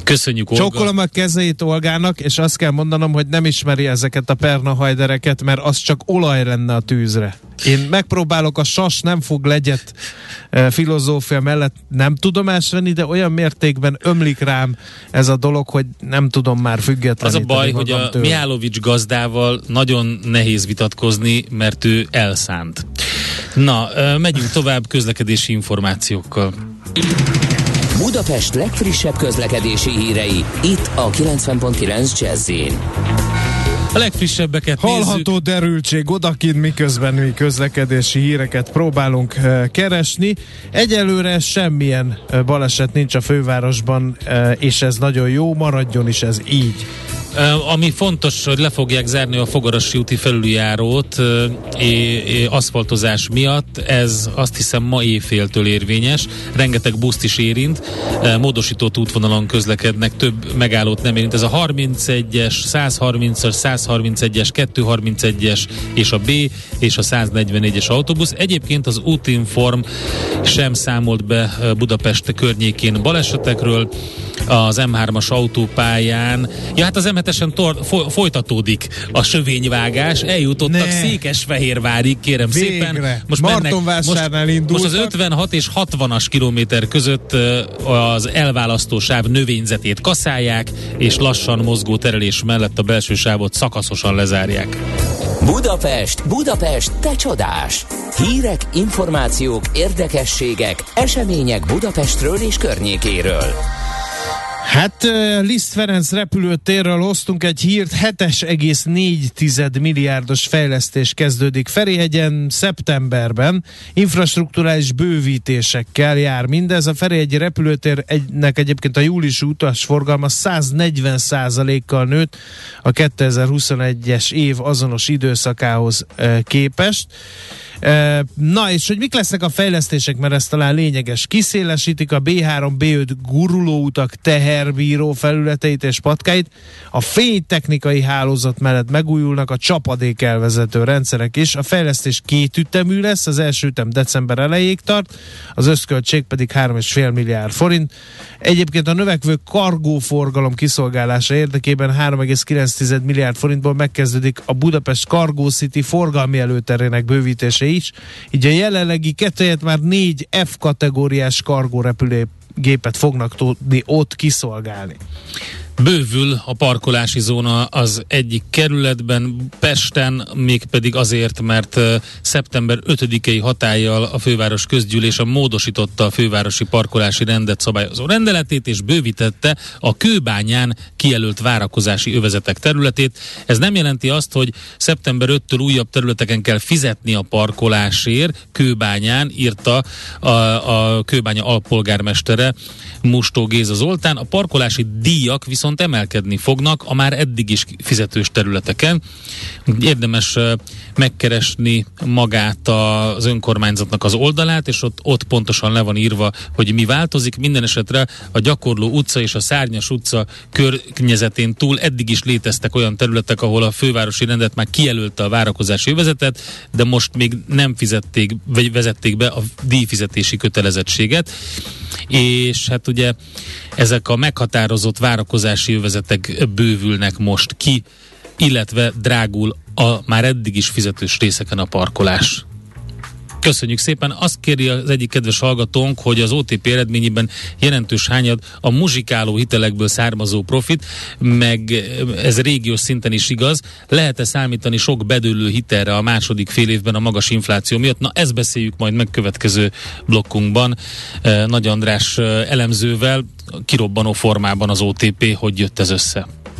köszönjük Olga. Csókolom a kezeit Olgának, és azt kell mondanom, hogy nem ismeri ezeket a pernahajdereket, mert az csak olaj lenne a tűzre. Én megpróbálok a sas nem fog legyet e, filozófia mellett nem tudomást venni, de olyan mértékben ömlik rám ez a dolog, hogy nem tudom már Az függetleníteni a baj, hogy a tőle. Mihálovics gazdával nagyon nehéz vitatkozni, mert ő elszánt. Na, ö, megyünk tovább közlekedési információkkal. Budapest legfrissebb közlekedési hírei, itt a 90.9 jazz A legfrissebbeket nézzük. Hallható derültség odakint, miközben mi közlekedési híreket próbálunk eh, keresni. Egyelőre semmilyen eh, baleset nincs a fővárosban, eh, és ez nagyon jó, maradjon is ez így. Ami fontos, hogy le fogják zárni a Fogarasi úti felüljárót é, é, aszfaltozás miatt. Ez azt hiszem ma éjféltől érvényes. Rengeteg buszt is érint. Módosított útvonalon közlekednek, több megállót nem érint. Ez a 31-es, 130-as, 131-es, 231-es és a B és a 144-es autóbusz. Egyébként az Útinform sem számolt be Budapest környékén balesetekről. Az M3-as autópályán. Ja, hát az M7-esen tor- fo- folytatódik a sövényvágás. Eljutottak Ne. Székesfehérvárig, kérem Végre. szépen. Most Martonvásárnál most, indultak. most az 56 és 60-as kilométer között az elválasztó sáv növényzetét kaszálják, és lassan mozgó terelés mellett a belső sávot szakaszosan lezárják. Budapest, Budapest, te csodás! Hírek, információk, érdekességek, események Budapestről és környékéről. Hát Liszt Ferenc repülőtérről hoztunk egy hírt, 7,4 milliárdos fejlesztés kezdődik Ferihegyen szeptemberben. Infrastruktúrális bővítésekkel jár mindez. A Ferihegyi repülőtér egynek egyébként a júliusi utasforgalma 140% kal nőtt a 2021-es év azonos időszakához képest. Na és hogy mik lesznek a fejlesztések, mert ez talán lényeges. Kiszélesítik a B3, B5 gurulóutak teherbíró felületeit és patkáit. A fénytechnikai hálózat mellett megújulnak a csapadék elvezető rendszerek is. A fejlesztés két ütemű lesz, az első ütem december elejéig tart, az összköltség pedig 3,5 milliárd forint. Egyébként a növekvő kargóforgalom kiszolgálása érdekében 3,9 milliárd forintból megkezdődik a Budapest Cargo City forgalmi előterének bővítése is, így a jelenlegi kettőjét már négy F kategóriás kargó repülőgépet fognak tudni ott kiszolgálni. Bővül a parkolási zóna az egyik kerületben, Pesten, mégpedig azért, mert szeptember 5-i hatállyal a főváros közgyűlése módosította a fővárosi parkolási rendet szabályozó rendeletét, és bővítette a kőbányán kijelölt várakozási övezetek területét. Ez nem jelenti azt, hogy szeptember 5-től újabb területeken kell fizetni a parkolásért, kőbányán, írta a, a kőbánya alpolgármestere, Mustó Géza Zoltán. A parkolási díjak viszont emelkedni fognak a már eddig is fizetős területeken. Érdemes megkeresni magát az önkormányzatnak az oldalát, és ott, ott pontosan le van írva, hogy mi változik. Minden esetre a Gyakorló utca és a Szárnyas utca környezetén túl eddig is léteztek olyan területek, ahol a fővárosi rendet már kijelölte a várakozási övezetet, de most még nem fizették, vagy vezették be a díjfizetési kötelezettséget. És hát ugye ezek a meghatározott várakozási övezetek bővülnek most ki, illetve drágul a már eddig is fizetős részeken a parkolás. Köszönjük szépen. Azt kéri az egyik kedves hallgatónk, hogy az OTP eredményében jelentős hányad a muzsikáló hitelekből származó profit, meg ez régiós szinten is igaz. Lehet-e számítani sok bedőlő hitelre a második fél évben a magas infláció miatt? Na, ezt beszéljük majd meg következő blokkunkban eh, Nagy András eh, elemzővel, kirobbanó formában az OTP, hogy jött ez össze.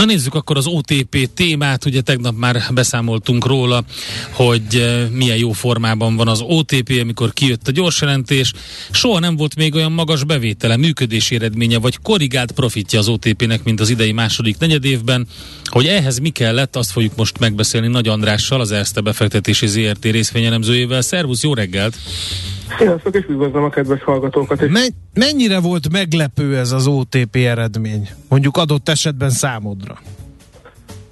Na nézzük akkor az OTP témát, ugye tegnap már beszámoltunk róla, hogy eh, milyen jó formában van az OTP, amikor kijött a gyors jelentés. Soha nem volt még olyan magas bevétele, működési eredménye vagy korrigált profitja az OTP-nek, mint az idei második negyedévben. Hogy ehhez mi kellett, azt fogjuk most megbeszélni Nagy Andrással, az Erste befektetési ZRT részvényelemzőjével. Szervusz, jó reggelt! Sziasztok, és üdvözlöm a kedves hallgatókat. És Men- mennyire volt meglepő ez az OTP eredmény? Mondjuk adott esetben számodra.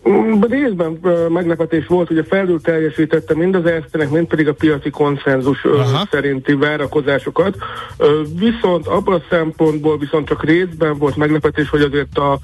Mm, Részben meglepetés volt, ugye felül teljesítette mind az ersztenek, mind pedig a piaci konszenzus Aha. szerinti várakozásokat. Viszont abban a szempontból viszont csak részben volt meglepetés, hogy azért a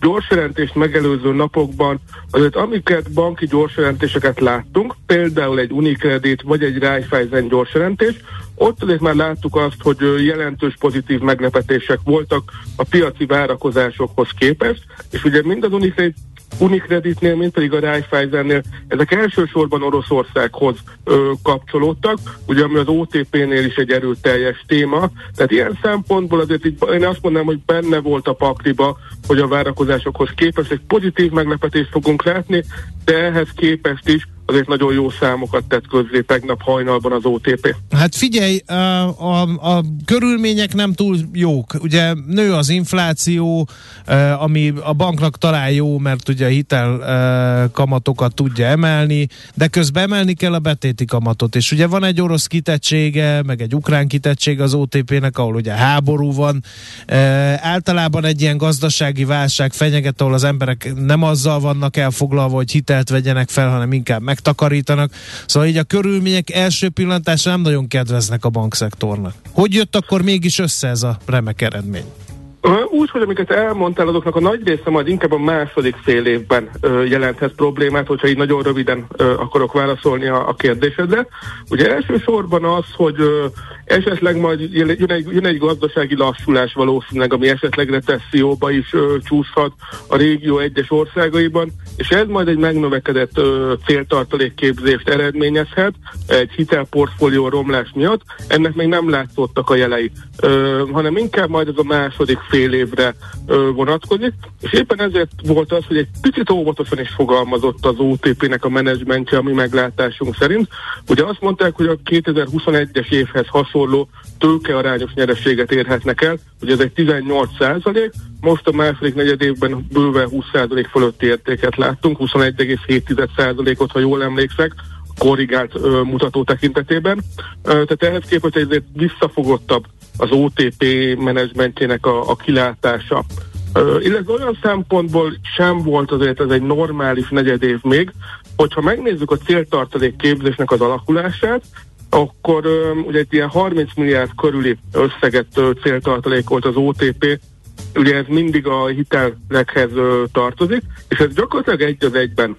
gyorsjelentést megelőző napokban azért amiket banki gyorsjelentéseket láttunk, például egy Unicredit vagy egy Raiffeisen gyorsjelentés, ott azért már láttuk azt, hogy jelentős pozitív meglepetések voltak a piaci várakozásokhoz képest, és ugye mind az Unicredit Unicreditnél, mint pedig a Raiffeisennél, ezek elsősorban Oroszországhoz ö, kapcsolódtak, ugye ami az OTP-nél is egy erőteljes téma, tehát ilyen szempontból azért így, én azt mondanám, hogy benne volt a pakliba, hogy a várakozásokhoz képest egy pozitív meglepetést fogunk látni, de ehhez képest is azért nagyon jó számokat tett közzé tegnap hajnalban az OTP. Hát figyelj, a, a, a körülmények nem túl jók. Ugye nő az infláció, ami a banknak talán jó, mert ugye a hitel kamatokat tudja emelni, de közben emelni kell a betéti kamatot. És ugye van egy orosz kitettsége, meg egy ukrán kitettsége az OTP-nek, ahol ugye háború van. Általában egy ilyen gazdasági válság fenyeget, ahol az emberek nem azzal vannak elfoglalva, hogy hitelt vegyenek fel, hanem inkább megtakarítanak. Szóval így a körülmények első pillantásra nem nagyon kedveznek a bankszektornak. Hogy jött akkor mégis össze ez a remek eredmény? Úgy, hogy amiket elmondtál, azoknak a nagy része majd inkább a második fél évben jelenthet problémát, hogyha így nagyon röviden akarok válaszolni a, a kérdésedre. Ugye elsősorban az, hogy esetleg majd jön egy, jön egy gazdasági lassulás valószínűleg, ami esetleg recesszióba is ö, csúszhat a régió egyes országaiban, és ez majd egy megnövekedett ö, céltartalékképzést eredményezhet egy hitelportfólió romlás miatt. Ennek még nem látszottak a jelei, ö, hanem inkább majd ez a második fél évre ö, vonatkozik, és éppen ezért volt az, hogy egy picit óvatosan is fogalmazott az OTP-nek a menedzsmentje a mi meglátásunk szerint. Ugye azt mondták, hogy a 2021-es évhez hasonló tőkearányos nyerességet érhetnek el, ugye ez egy 18 százalék, most a második negyed évben bőven 20 százalék fölötti értéket láttunk, 21,7 százalékot, ha jól emlékszek, korrigált ö, mutató tekintetében. Ö, tehát ehhez képest ezért visszafogottabb az OTP menedzsmentjének a, a kilátása. Ö, illetve olyan szempontból sem volt azért ez egy normális negyed év még, hogyha megnézzük a céltartalék képzésnek az alakulását, akkor ugye egy ilyen 30 milliárd körüli összeget céltartalékolt az OTP, ugye ez mindig a hitelekhez tartozik, és ez gyakorlatilag egy az egyben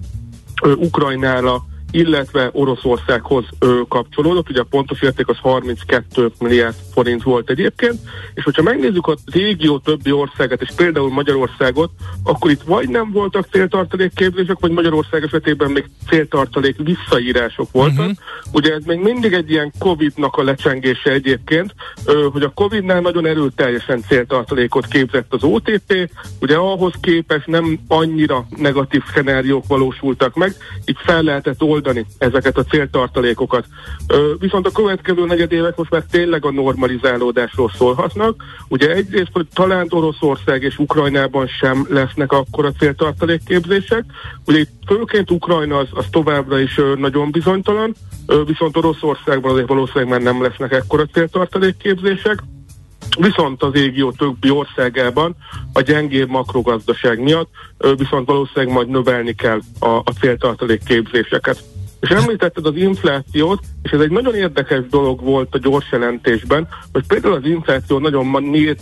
Ukrajnára, illetve Oroszországhoz ö, kapcsolódott, ugye a pontos érték az 32 milliárd forint volt egyébként, és hogyha megnézzük a régió többi országát, és például Magyarországot, akkor itt vagy nem voltak céltartalék képzések, vagy Magyarország esetében még céltartalék visszaírások voltak. Uh-huh. Ugye ez még mindig egy ilyen Covid-nak a lecsengése egyébként, ö, hogy a Covid-nál nagyon erőteljesen céltartalékot képzett az OTP, ugye ahhoz képest nem annyira negatív szenáriók valósultak meg, így fel lehetett oldani ezeket a céltartalékokat. Viszont a következő negyedévek most már tényleg a normalizálódásról szólhatnak. Ugye egyrészt, hogy talán Oroszország és Ukrajnában sem lesznek akkora céltartalékképzések. Ugye itt főként Ukrajna az, az továbbra is nagyon bizonytalan, viszont Oroszországban azért valószínűleg már nem lesznek ekkora céltartalékképzések. Viszont az régió többi országában a gyengébb makrogazdaság miatt viszont valószínűleg majd növelni kell a, a céltartalék képzéseket. És említetted az inflációt, és ez egy nagyon érdekes dolog volt a gyors jelentésben, hogy például az infláció nagyon,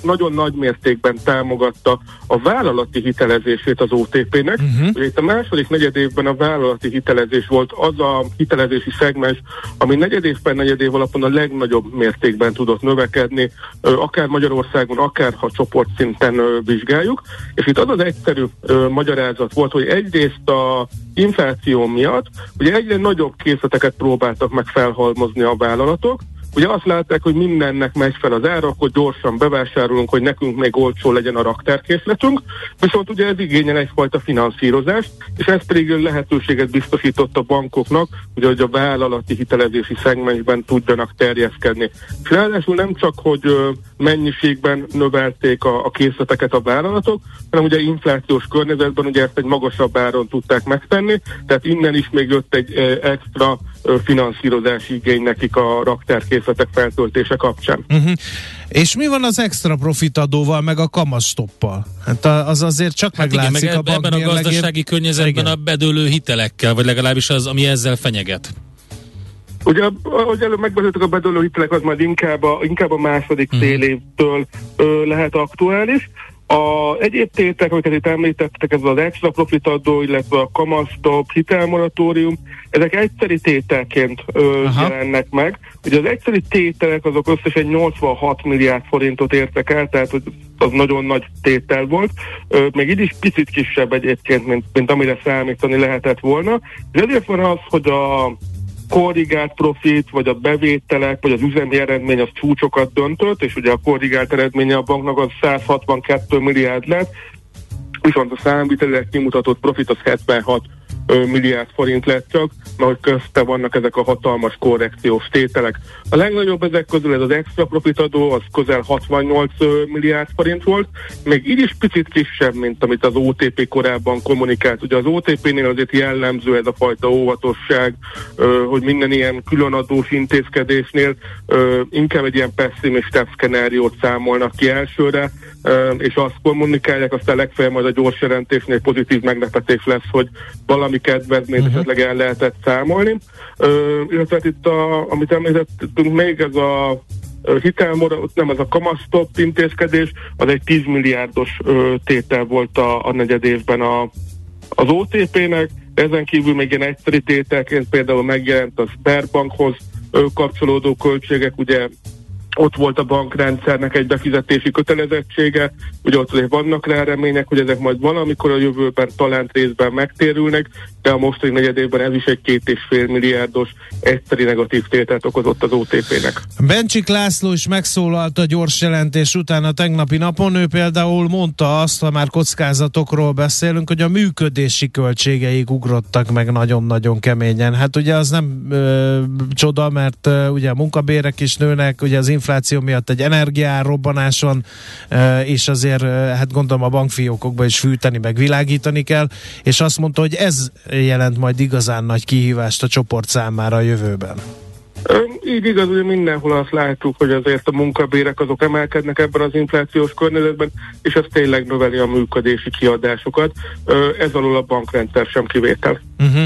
nagyon nagy mértékben támogatta a vállalati hitelezését az OTP-nek. Uh-huh. Ugye itt a második negyed évben a vállalati hitelezés volt az a hitelezési szegmens, ami negyed év per negyed év alapon a legnagyobb mértékben tudott növekedni, akár Magyarországon, akár ha csoportszinten vizsgáljuk. És itt az az egyszerű magyarázat volt, hogy egyrészt a infláció miatt ugye egyre nagyobb készleteket próbáltak meg felhalmozni a vállalatok, Ugye azt látták, hogy mindennek megy fel az ára, akkor gyorsan bevásárolunk, hogy nekünk még olcsó legyen a raktárkészletünk, viszont ugye ez igényel egyfajta finanszírozást, és ez pedig lehetőséget biztosított a bankoknak, ugye, hogy a vállalati hitelezési szegmensben tudjanak terjeszkedni. És ráadásul nem csak, hogy mennyiségben növelték a, a készleteket a vállalatok, hanem ugye inflációs környezetben ugye ezt egy magasabb áron tudták megtenni, tehát innen is még jött egy extra finanszírozási igény nekik a raktárkészletek feltöltése kapcsán. Uh-huh. És mi van az extra profitadóval, meg a kamasztoppal? Hát az azért csak hát meglátszik igen, meg a Ebben a gazdasági környezetben igen. a bedőlő hitelekkel, vagy legalábbis az, ami ezzel fenyeget. Ugye, ahogy előbb megbeszéltük, a bedőlő hitelek az majd inkább a, inkább a második hmm. fél évtől ö, lehet aktuális. A egyéb tétek, amiket itt említettek, ez az extra profitadó, illetve a kamasztop, hitelmoratórium, ezek egyszeri tételként ö, jelennek meg. Ugye az egyszeri tételek azok összesen 86 milliárd forintot értek el, tehát az nagyon nagy tétel volt. Ö, még így is picit kisebb egyébként, mint, mint amire számítani lehetett volna. És ezért van az, hogy a korrigált profit, vagy a bevételek, vagy az üzemi eredmény az csúcsokat döntött, és ugye a korrigált eredménye a banknak az 162 milliárd lett, viszont a számvitelileg kimutatott profit az 76 milliárd forint lett csak, mert hogy közte vannak ezek a hatalmas korrekciós tételek. A legnagyobb ezek közül ez az extra profitadó, az közel 68 milliárd forint volt, még így is picit kisebb, mint amit az OTP korábban kommunikált. Ugye az OTP-nél azért jellemző ez a fajta óvatosság, hogy minden ilyen különadós intézkedésnél inkább egy ilyen pessimistább szkenáriót számolnak ki elsőre, és azt kommunikálják, aztán legfeljebb majd a gyors jelentésnél pozitív meglepetés lesz, hogy valami kedvezményt uh-huh. esetleg el lehetett számolni. Illetve hát itt, a, amit említettünk még, ez a hitelmora, nem ez a kamasztop intézkedés, az egy 10 milliárdos tétel volt a, a negyed évben a, az OTP-nek, ezen kívül még ilyen egyszerű tételként például megjelent a Sperbankhoz ö, kapcsolódó költségek, ugye ott volt a bankrendszernek egy befizetési kötelezettsége, ugye ott azért vannak rá remények, hogy ezek majd valamikor a jövőben talán részben megtérülnek, de a mostani negyed évben ez is egy két és fél milliárdos egyszeri negatív tételt okozott az OTP-nek. Bencsik László is megszólalt a gyors jelentés után a tegnapi napon. Ő például mondta azt, ha már kockázatokról beszélünk, hogy a működési költségeik ugrottak meg nagyon-nagyon keményen. Hát ugye az nem ö, csoda, mert ö, ugye a munkabérek is nőnek, ugye az infláció miatt egy energiár robbanás van, és azért hát gondolom a bankfiókokba is fűteni, meg világítani kell, és azt mondta, hogy ez jelent majd igazán nagy kihívást a csoport számára a jövőben? Így igaz, hogy mindenhol azt látjuk, hogy azért a munkabérek azok emelkednek ebben az inflációs környezetben, és ez tényleg növeli a működési kiadásokat. Ez alól a bankrendszer sem kivétel. Uh-huh.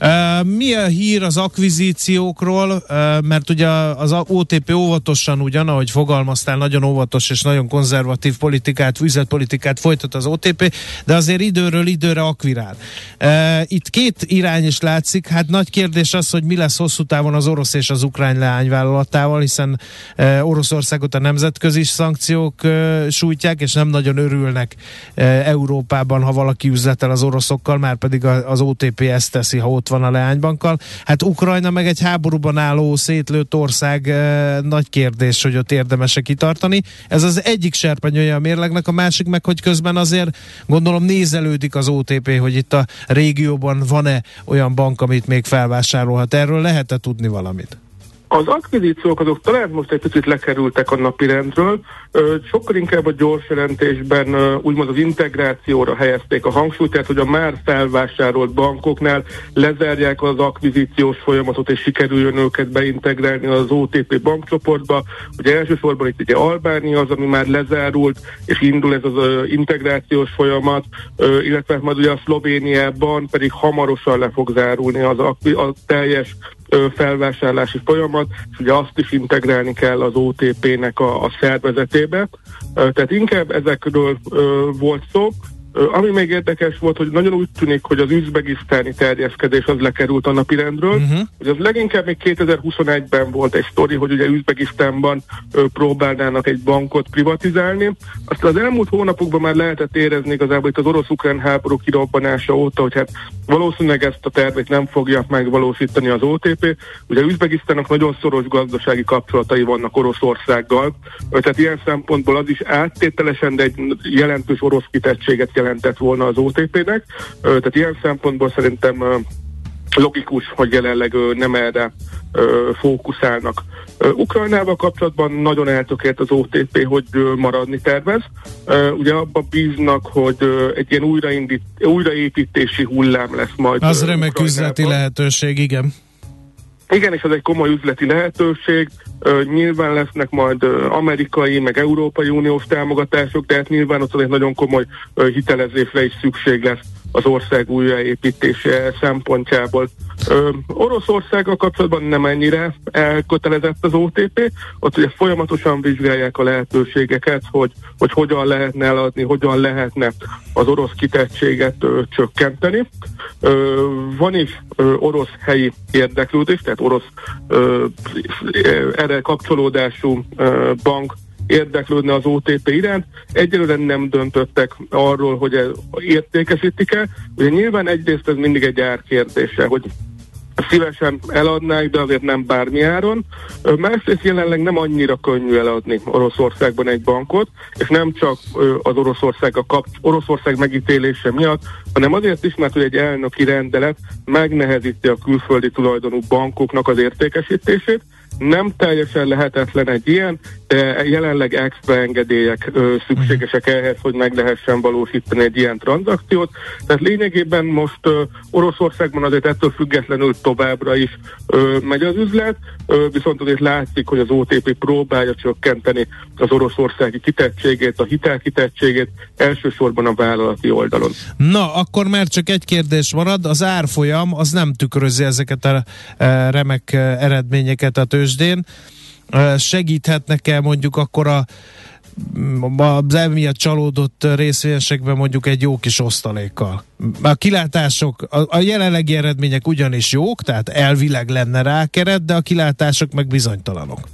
Uh, mi a hír az akvizíciókról? Uh, mert ugye az OTP óvatosan ugyan, ahogy fogalmaztál, nagyon óvatos és nagyon konzervatív politikát, üzletpolitikát folytat az OTP, de azért időről időre akvirál. Uh, itt két irány is látszik, hát nagy kérdés az, hogy mi lesz hosszú távon az orosz és az ukrán leányvállalatával, hiszen uh, Oroszországot a nemzetközi szankciók uh, sújtják, és nem nagyon örülnek uh, Európában, ha valaki üzletel az oroszokkal, már pedig az OTP ezt teszi, ha ott van a leánybankkal. Hát Ukrajna meg egy háborúban álló szétlőtt ország e, nagy kérdés, hogy ott érdemese kitartani. Ez az egyik serpenyője a mérlegnek, a másik meg, hogy közben azért gondolom nézelődik az OTP, hogy itt a régióban van-e olyan bank, amit még felvásárolhat. Erről lehet-e tudni valamit? Az akvizíciók azok talán most egy picit lekerültek a napirendről, sokkal inkább a gyors jelentésben úgymond az integrációra helyezték a hangsúlyt, tehát hogy a már felvásárolt bankoknál lezárják az akvizíciós folyamatot, és sikerüljön őket beintegrálni az OTP bankcsoportba. Ugye elsősorban itt ugye Albánia az, ami már lezárult, és indul ez az integrációs folyamat, illetve majd ugye a Szlovéniában pedig hamarosan le fog zárulni az a teljes felvásárlási folyamat, és ugye azt is integrálni kell az OTP-nek a, a szervezetébe. Tehát inkább ezekről volt szó, ami még érdekes volt, hogy nagyon úgy tűnik, hogy az üzbegisztáni terjeszkedés az lekerült a napirendről. Uh-huh. Hogy az leginkább még 2021-ben volt egy sztori, hogy ugye Üzbegisztánban próbálnának egy bankot privatizálni. Aztán az elmúlt hónapokban már lehetett érezni igazából itt az orosz-ukrán háború kirobbanása óta, hogy hát valószínűleg ezt a tervet nem fogja megvalósítani az OTP. Ugye Üzbegisztának nagyon szoros gazdasági kapcsolatai vannak Oroszországgal, tehát ilyen szempontból az is áttételesen, de egy jelentős orosz kitettséget jelent jelentett volna az OTP-nek, tehát ilyen szempontból szerintem logikus, hogy jelenleg nem erre fókuszálnak. Ukrajnával kapcsolatban nagyon eltökélt az OTP, hogy maradni tervez. Ugye abba bíznak, hogy egy ilyen újraindít, újraépítési hullám lesz majd. Az remek üzleti lehetőség, igen. Igen, és ez egy komoly üzleti lehetőség. Nyilván lesznek majd amerikai, meg európai uniós támogatások, de hát nyilván ott egy nagyon komoly hitelezésre is szükség lesz az ország újraépítése szempontjából. Ö, Oroszországgal kapcsolatban nem ennyire elkötelezett az OTP, ott ugye folyamatosan vizsgálják a lehetőségeket, hogy, hogy hogyan lehetne eladni, hogyan lehetne az orosz kitettséget ö, csökkenteni. Ö, van is ö, orosz helyi érdeklődés, tehát orosz ö, erre kapcsolódású ö, bank érdeklődne az OTP iránt. Egyelőre nem döntöttek arról, hogy ez értékesítik-e. Ugye nyilván egyrészt ez mindig egy árkérdése, hogy szívesen eladnák, de azért nem bármi áron. Másrészt jelenleg nem annyira könnyű eladni Oroszországban egy bankot, és nem csak az Oroszország, a kap, Oroszország megítélése miatt, hanem azért is, mert egy elnöki rendelet megnehezíti a külföldi tulajdonú bankoknak az értékesítését, nem teljesen lehetetlen egy ilyen, de jelenleg extra engedélyek ö, szükségesek ehhez, hogy meg lehessen valósítani egy ilyen tranzakciót. Tehát lényegében most ö, Oroszországban azért ettől függetlenül továbbra is ö, megy az üzlet, viszont azért látszik, hogy az OTP próbálja csökkenteni az oroszországi kitettségét, a hitelkitettségét, elsősorban a vállalati oldalon. Na, akkor már csak egy kérdés marad, az árfolyam az nem tükrözi ezeket a e, remek e, eredményeket a tőzsdén. E, Segíthetnek-e mondjuk akkor a az emiatt csalódott részvényesekben mondjuk egy jó kis osztalékkal. A kilátások, a, a jelenlegi eredmények ugyanis jók, tehát elvileg lenne rá keret, de a kilátások meg bizonytalanok.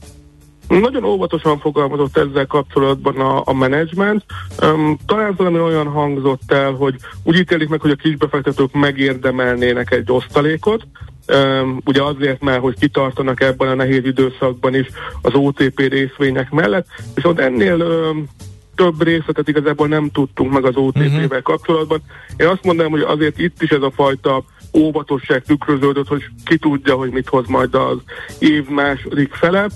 Nagyon óvatosan fogalmazott ezzel kapcsolatban a, a menedzsment. Um, talán valami olyan hangzott el, hogy úgy ítélik meg, hogy a kisbefektetők megérdemelnének egy osztalékot, um, ugye azért, mert hogy kitartanak ebben a nehéz időszakban is az OTP részvények mellett, viszont ennél um, több részletet igazából nem tudtunk meg az OTP-vel uh-huh. kapcsolatban. Én azt mondanám, hogy azért itt is ez a fajta óvatosság tükröződött, hogy ki tudja, hogy mit hoz majd az év második fele.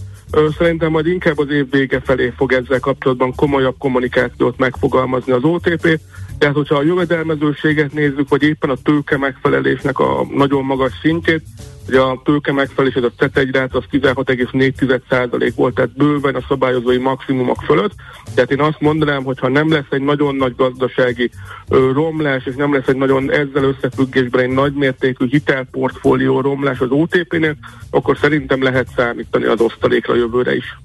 Szerintem majd inkább az év vége felé fog ezzel kapcsolatban komolyabb kommunikációt megfogalmazni az OTP, tehát hogyha a jövedelmezőséget nézzük, vagy éppen a tőke megfelelésnek a nagyon magas szintjét, ugye a tőke megfelelés, ez a C1 rát, az 16,4% volt, tehát bőven a szabályozói maximumok fölött. Tehát én azt mondanám, hogy ha nem lesz egy nagyon nagy gazdasági ö, romlás, és nem lesz egy nagyon ezzel összefüggésben egy nagymértékű hitelportfólió romlás az OTP-nél, akkor szerintem lehet számítani az osztalékra jövőre is.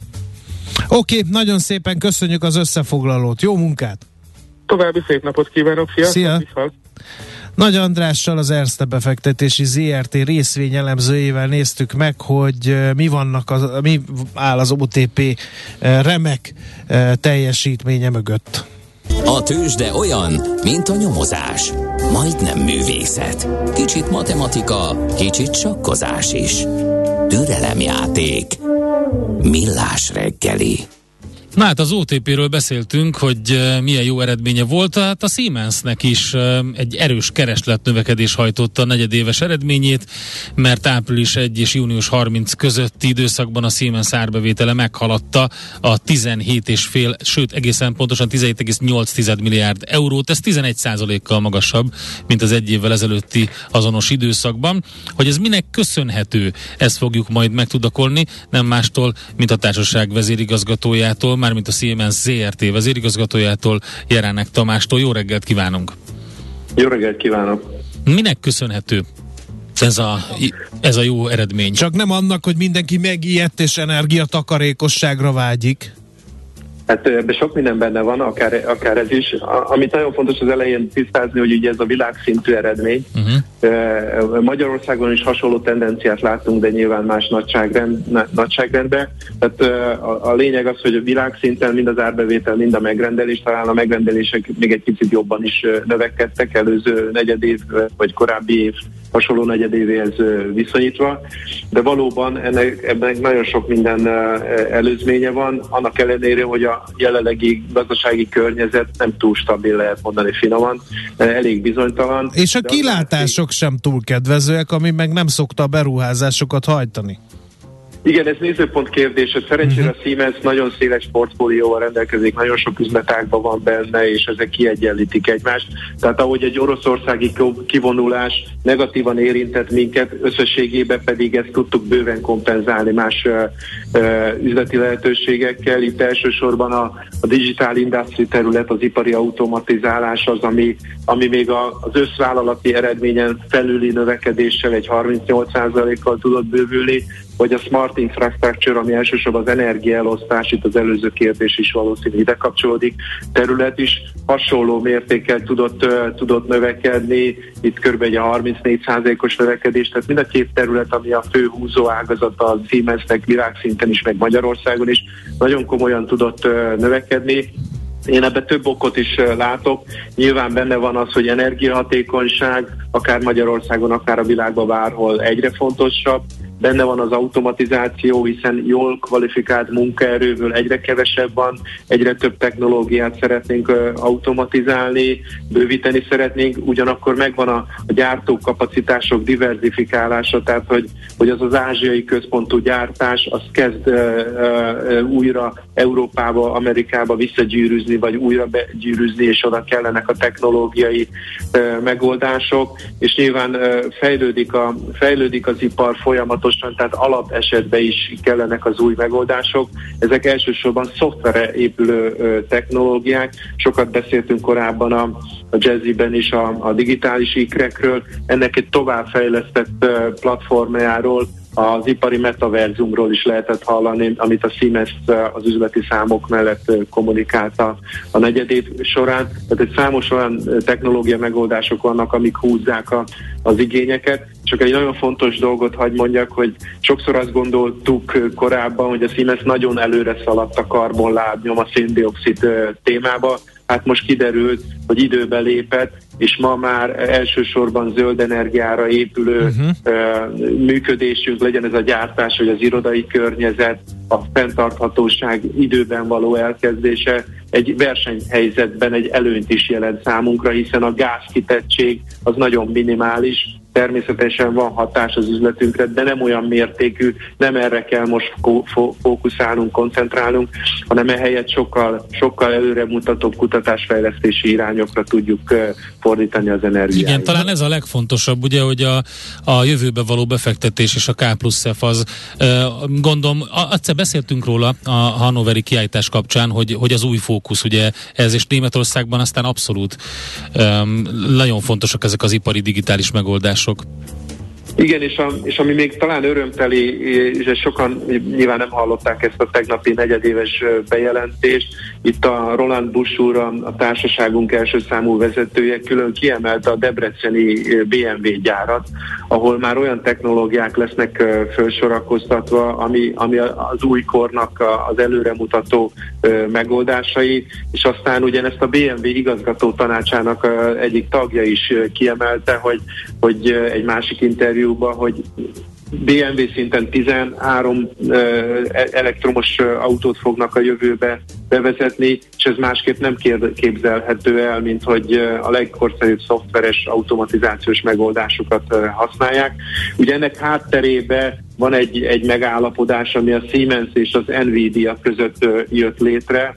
Oké, okay, nagyon szépen köszönjük az összefoglalót. Jó munkát! További szép napot kívánok, sziasztok! Szia. Viszont. Nagy Andrással az Erste befektetési ZRT részvényelemzőjével néztük meg, hogy mi vannak az, mi áll az OTP remek teljesítménye mögött. A tőzsde olyan, mint a nyomozás. Majdnem művészet. Kicsit matematika, kicsit sakkozás is. Türelemjáték. Millás reggeli. Na hát az OTP-ről beszéltünk, hogy milyen jó eredménye volt. Hát a Siemensnek is egy erős keresletnövekedés hajtotta a negyedéves eredményét, mert április 1 és június 30 közötti időszakban a Siemens árbevétele meghaladta a 17,5, sőt egészen pontosan 17,8 milliárd eurót. Ez 11 kal magasabb, mint az egy évvel ezelőtti azonos időszakban. Hogy ez minek köszönhető, ezt fogjuk majd megtudakolni, nem mástól, mint a társaság vezérigazgatójától, mármint a Siemens ZRT vezérigazgatójától, Jeránek Tamástól. Jó reggelt kívánunk! Jó reggelt kívánok! Minek köszönhető ez a, ez a jó eredmény? Csak nem annak, hogy mindenki megijedt és energiatakarékosságra vágyik. Hát ebben sok minden benne van, akár, akár ez is. A, amit nagyon fontos az elején tisztázni, hogy ugye ez a világszintű eredmény. Uh-huh. Magyarországon is hasonló tendenciát látunk, de nyilván más nagyságrend, nagyságrendben. Tehát a, a lényeg az, hogy a világszinten mind az árbevétel, mind a megrendelés, talán a megrendelések még egy picit jobban is növekedtek előző negyed év vagy korábbi év hasonló negyedévéhez viszonyítva, de valóban ennek, ebben nagyon sok minden előzménye van, annak ellenére, hogy a jelenlegi gazdasági környezet nem túl stabil, lehet mondani finoman, elég bizonytalan. És a kilátások sem túl kedvezőek, ami meg nem szokta a beruházásokat hajtani. Igen, ez nézőpont kérdés. Szerencsére a Siemens nagyon széles portfólióval rendelkezik, nagyon sok üzletágban van benne, és ezek kiegyenlítik egymást. Tehát ahogy egy oroszországi kivonulás negatívan érintett minket, összességében pedig ezt tudtuk bőven kompenzálni más uh, üzleti lehetőségekkel. Itt elsősorban a, a digital industry terület, az ipari automatizálás az, ami, ami még a, az összvállalati eredményen felüli növekedéssel egy 38%-kal tudott bővülni, vagy a smart infrastructure, ami elsősorban az energiaelosztás, itt az előző kérdés is valószínű ide kapcsolódik, terület is hasonló mértékkel tudott, tudott növekedni, itt kb. egy 34%-os növekedés, tehát mind a két terület, ami a fő húzó ágazata a Siemensnek világszinten is, meg Magyarországon is, nagyon komolyan tudott növekedni. Én ebbe több okot is látok. Nyilván benne van az, hogy energiahatékonyság, akár Magyarországon, akár a világban bárhol egyre fontosabb benne van az automatizáció, hiszen jól kvalifikált munkaerőből egyre kevesebb van, egyre több technológiát szeretnénk automatizálni, bővíteni szeretnénk, ugyanakkor megvan a, a gyártókapacitások diversifikálása, tehát hogy, hogy az az ázsiai központú gyártás, az kezd uh, uh, újra Európába, Amerikába visszagyűrűzni, vagy újra begyűrűzni, és oda kellenek a technológiai uh, megoldások, és nyilván uh, fejlődik, a, fejlődik az ipar folyamatosan, pontosan, tehát alap esetben is kellenek az új megoldások. Ezek elsősorban szoftvere épülő technológiák. Sokat beszéltünk korábban a, a Jazzy-ben is a, a digitális ikrekről. Ennek egy továbbfejlesztett platformjáról, az ipari metaverzumról is lehetett hallani, amit a Siemens az üzleti számok mellett kommunikálta a negyedév során. Tehát egy számos olyan technológia megoldások vannak, amik húzzák a, az igényeket. Csak egy nagyon fontos dolgot hagy mondjak, hogy sokszor azt gondoltuk korábban, hogy a Siemens nagyon előre szaladt a karbonlábnyom a széndiokszid témába, hát most kiderült, hogy időbe lépett, és ma már elsősorban zöld energiára épülő uh-huh. uh, működésünk, legyen ez a gyártás, vagy az irodai környezet, a fenntarthatóság időben való elkezdése egy versenyhelyzetben egy előnyt is jelent számunkra, hiszen a gázkitettség az nagyon minimális, természetesen van hatás az üzletünkre, de nem olyan mértékű, nem erre kell most fókuszálnunk, koncentrálnunk, hanem ehelyett sokkal, sokkal előremutatóbb kutatásfejlesztési irányokra tudjuk fordítani az energiát. Igen, talán ez a legfontosabb, ugye, hogy a, a jövőbe való befektetés és a K plusz F az, gondolom, egyszer beszéltünk róla a Hannoveri kiállítás kapcsán, hogy, hogy az új fókusz, ugye ez és Németországban aztán abszolút nagyon fontosak ezek az ipari digitális megoldások megoldások. Igen, és, a, és ami még talán örömteli, és sokan nyilván nem hallották ezt a tegnapi negyedéves bejelentést, itt a Roland Busch úr, a társaságunk első számú vezetője külön kiemelte a debreceni BMW gyárat, ahol már olyan technológiák lesznek felsorakoztatva, ami, ami az új kornak az előremutató megoldásai, és aztán ugyanezt a BMW igazgató tanácsának egyik tagja is kiemelte, hogy, hogy egy másik interjúban, hogy BMW szinten 13 elektromos autót fognak a jövőbe bevezetni, és ez másképp nem képzelhető el, mint hogy a legkorszerűbb szoftveres automatizációs megoldásokat használják. Ugye ennek hátterébe van egy, egy megállapodás, ami a Siemens és az Nvidia között jött létre,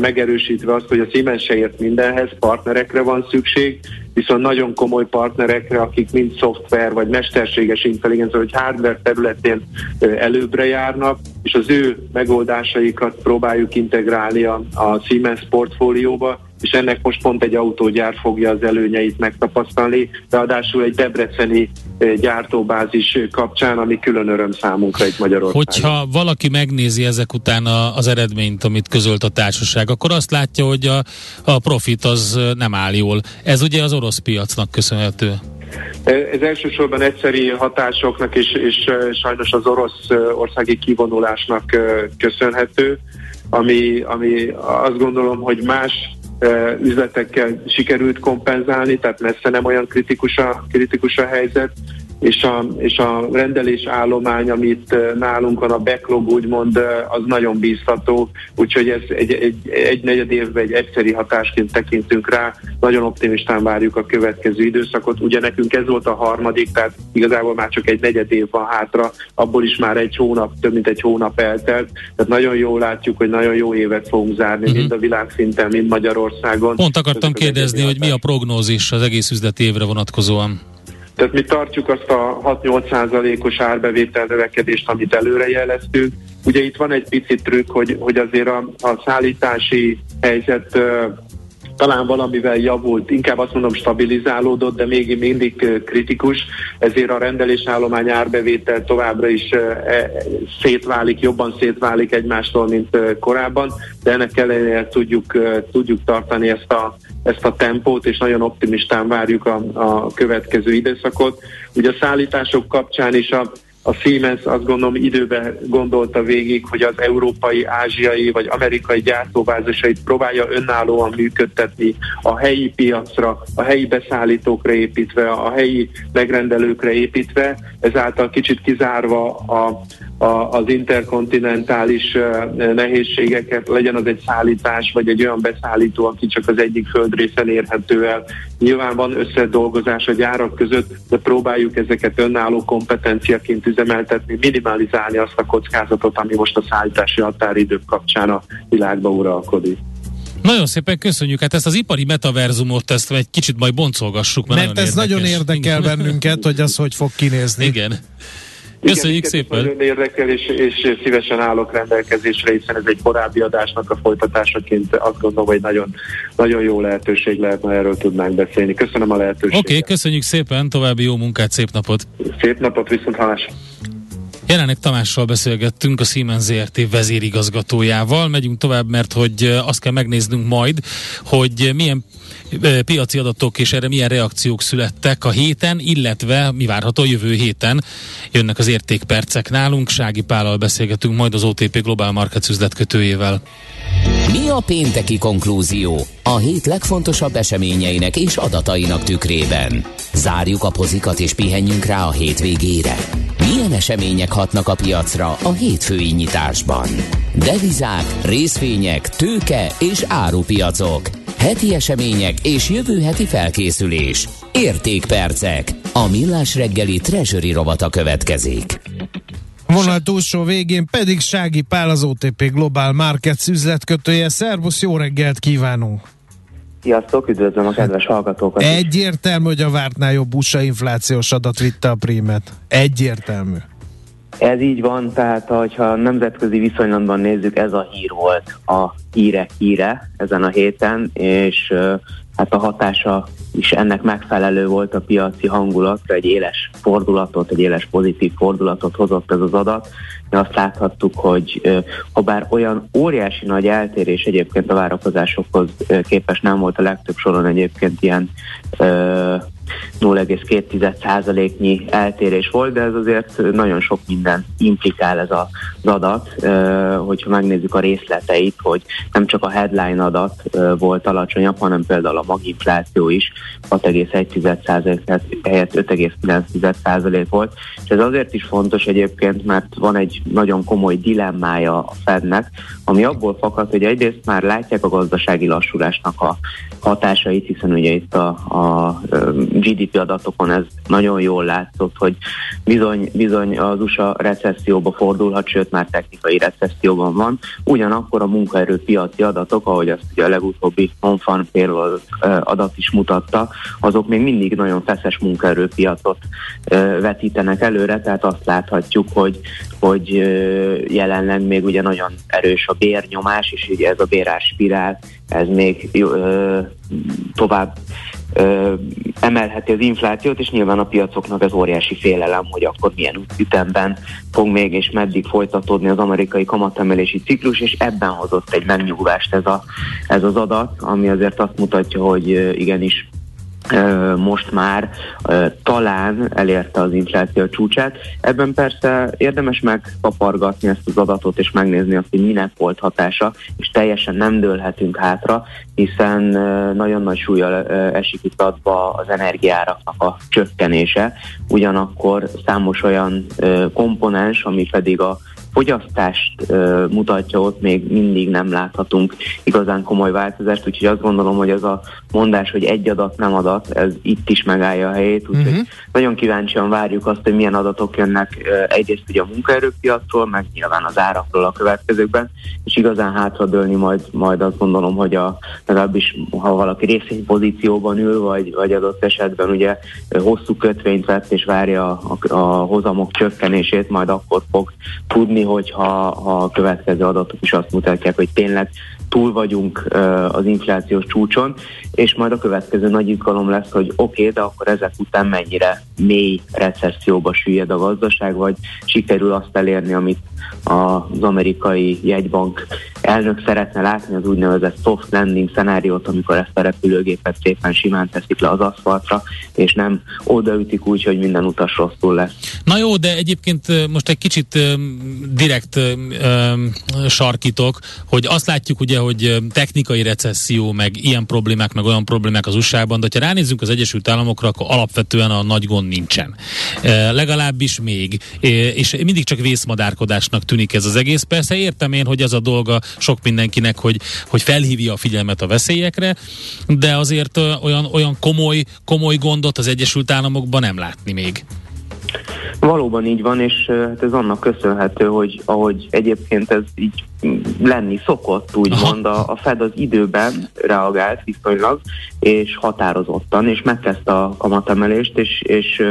megerősítve azt, hogy a Siemens se ért mindenhez, partnerekre van szükség, viszont nagyon komoly partnerekre, akik mind szoftver vagy mesterséges intelligencia vagy hardware területén előbbre járnak, és az ő megoldásaikat próbáljuk integrálni a, Siemens portfólióba, és ennek most pont egy autógyár fogja az előnyeit megtapasztalni, ráadásul egy debreceni gyártóbázis kapcsán, ami külön öröm számunkra egy Magyarországon. Hogyha valaki megnézi ezek után a, az eredményt, amit közölt a társaság, akkor azt látja, hogy a, a profit az nem áll jól. Ez ugye az orosz piacnak köszönhető. Ez elsősorban egyszeri hatásoknak és, és sajnos az orosz országi kivonulásnak köszönhető, ami, ami azt gondolom, hogy más üzletekkel sikerült kompenzálni, tehát messze nem olyan kritikus a, kritikus a helyzet, és a, és a rendelés állomány, amit nálunk van, a backlog úgymond, az nagyon bízható, úgyhogy ez egy, egy, egy negyed évben egy egyszeri hatásként tekintünk rá, nagyon optimistán várjuk a következő időszakot, ugye nekünk ez volt a harmadik, tehát igazából már csak egy negyed év van hátra, abból is már egy hónap, több mint egy hónap eltelt, tehát nagyon jól látjuk, hogy nagyon jó évet fogunk zárni, uh-huh. mind a világszinten, mind Magyarországon. Pont akartam kérdezni, hogy mi a prognózis az egész üzleti évre vonatkozóan. Tehát mi tartjuk azt a 6-8 százalékos árbevétel növekedést, amit előre jeleztünk. Ugye itt van egy picit trükk, hogy, hogy azért a, a szállítási helyzet talán valamivel javult, inkább azt mondom stabilizálódott, de még mindig kritikus, ezért a rendelésállomány árbevétel továbbra is e, szétválik, jobban szétválik egymástól, mint korábban, de ennek ellenére tudjuk, tudjuk tartani ezt a, ezt a tempót, és nagyon optimistán várjuk a, a következő időszakot. Ugye a szállítások kapcsán is a a Siemens azt gondolom időben gondolta végig, hogy az európai, ázsiai vagy amerikai gyártóvázasait próbálja önállóan működtetni a helyi piacra, a helyi beszállítókra építve, a helyi megrendelőkre építve, ezáltal kicsit kizárva a, a, az interkontinentális nehézségeket, legyen az egy szállítás, vagy egy olyan beszállító, aki csak az egyik földrészen érhető el. Nyilván van összedolgozás a gyárak között, de próbáljuk ezeket önálló kompetenciaként üzemeltetni, minimalizálni azt a kockázatot, ami most a szállítási határidők kapcsán a világba uralkodik. Nagyon szépen köszönjük, hát ezt az ipari metaverzumot ezt egy kicsit majd boncolgassuk. Mert, mert ez nagyon érdekel bennünket, hogy az hogy fog kinézni. Igen. Köszönjük Igen, szépen! Nagyon érdekel, és, és szívesen állok rendelkezésre, hiszen ez egy korábbi adásnak a folytatásaként azt gondolom, hogy nagyon, nagyon jó lehetőség lehet, ha erről tudnánk beszélni. Köszönöm a lehetőséget. Oké, okay, köszönjük szépen, további jó munkát, szép napot! Szép napot, viszont hallás! Jelenek Tamással beszélgettünk, a Siemens ZRT vezérigazgatójával. Megyünk tovább, mert hogy azt kell megnéznünk majd, hogy milyen piaci adatok és erre milyen reakciók születtek a héten, illetve mi várható a jövő héten. Jönnek az értékpercek nálunk, Sági Pállal beszélgetünk majd az OTP Global Markets üzletkötőjével. Mi a pénteki konklúzió a hét legfontosabb eseményeinek és adatainak tükrében? Zárjuk a pozikat és pihenjünk rá a hétvégére. Milyen események hatnak a piacra a hétfői nyitásban? Devizák, részvények, tőke és árupiacok. Heti események és jövő heti felkészülés. Értékpercek. A millás reggeli treasury rovata következik. Vonal túlsó végén pedig Sági Pál, az OTP Global Markets üzletkötője. Szervusz, jó reggelt kívánunk! Sziasztok, üdvözlöm a kedves hallgatókat! Egyértelmű, hogy a vártnál jobb USA inflációs adat vitte a prímet. Egyértelmű. Ez így van, tehát ha nemzetközi viszonylatban nézzük, ez a hír volt a hírek híre ezen a héten, és hát a hatása is ennek megfelelő volt a piaci hangulatra, egy éles fordulatot, egy éles pozitív fordulatot hozott ez az adat. Mi azt láthattuk, hogy ha bár olyan óriási nagy eltérés egyébként a várakozásokhoz képes nem volt a legtöbb soron egyébként ilyen 0,2%-nyi eltérés volt, de ez azért nagyon sok minden implikál ez az adat, hogyha megnézzük a részleteit, hogy nem csak a headline adat volt alacsonyabb, hanem például a maginfláció is 6,1% helyett 5,9% volt, és ez azért is fontos egyébként, mert van egy nagyon komoly dilemmája a Fednek, ami abból fakad, hogy egyrészt már látják a gazdasági lassulásnak a hatásait, hiszen ugye itt a, a GDP adatokon ez nagyon jól látszott, hogy bizony, bizony az USA recesszióba fordulhat, sőt már technikai recesszióban van. Ugyanakkor a munkaerőpiaci adatok, ahogy azt ugye a legutóbbi non payroll adat is mutatta, azok még mindig nagyon feszes munkaerőpiacot vetítenek előre, tehát azt láthatjuk, hogy, hogy jelenleg még ugye nagyon erős a bérnyomás, és ugye ez a bérás spirál, ez még ö, tovább ö, emelheti az inflációt, és nyilván a piacoknak ez óriási félelem, hogy akkor milyen ütemben fog még és meddig folytatódni az amerikai kamatemelési ciklus, és ebben hozott egy megnyugvást ez, a, ez az adat, ami azért azt mutatja, hogy igenis most már talán elérte az infláció csúcsát. Ebben persze érdemes megpapargatni ezt az adatot és megnézni azt, hogy minek volt hatása, és teljesen nem dőlhetünk hátra, hiszen nagyon nagy súlya esik itt adva az energiáraknak a csökkenése. Ugyanakkor számos olyan komponens, ami pedig a fogyasztást uh, mutatja, ott még mindig nem láthatunk igazán komoly változást, úgyhogy azt gondolom, hogy az a mondás, hogy egy adat nem adat, ez itt is megállja a helyét, úgyhogy uh-huh. nagyon kíváncsian várjuk azt, hogy milyen adatok jönnek uh, egyrészt ugye a munkaerőpiacról, meg nyilván az árakról a következőkben, és igazán hátradőlni majd, majd azt gondolom, hogy a, legalábbis ha valaki részvénypozícióban ül, vagy, vagy adott esetben ugye hosszú kötvényt vett és várja a, a, a hozamok csökkenését, majd akkor fog tudni hogyha ha a következő adatok is azt mutatják, hogy tényleg túl vagyunk az inflációs csúcson, és majd a következő nagy izgalom lesz, hogy oké, okay, de akkor ezek után mennyire mély recesszióba süllyed a gazdaság, vagy sikerül azt elérni, amit az amerikai jegybank elnök szeretne látni, az úgynevezett soft landing szenáriót, amikor ezt a repülőgépet szépen simán teszik le az aszfaltra, és nem odaütik úgy, hogy minden utas rosszul lesz. Na jó, de egyébként most egy kicsit direkt sarkítok, hogy azt látjuk ugye, hogy technikai recesszió, meg ilyen problémák, meg olyan problémák az USA-ban, de ha ránézzünk az Egyesült Államokra, akkor alapvetően a nagy gond nincsen. E, legalábbis még. E, és mindig csak vészmadárkodásnak tűnik ez az egész. Persze értem én, hogy az a dolga sok mindenkinek, hogy, hogy felhívja a figyelmet a veszélyekre, de azért olyan, olyan komoly, komoly gondot az Egyesült Államokban nem látni még. Valóban így van, és hát ez annak köszönhető, hogy ahogy egyébként ez így lenni szokott, úgymond a, a Fed az időben reagált viszonylag, és határozottan, és megkezdte a kamatemelést, és, és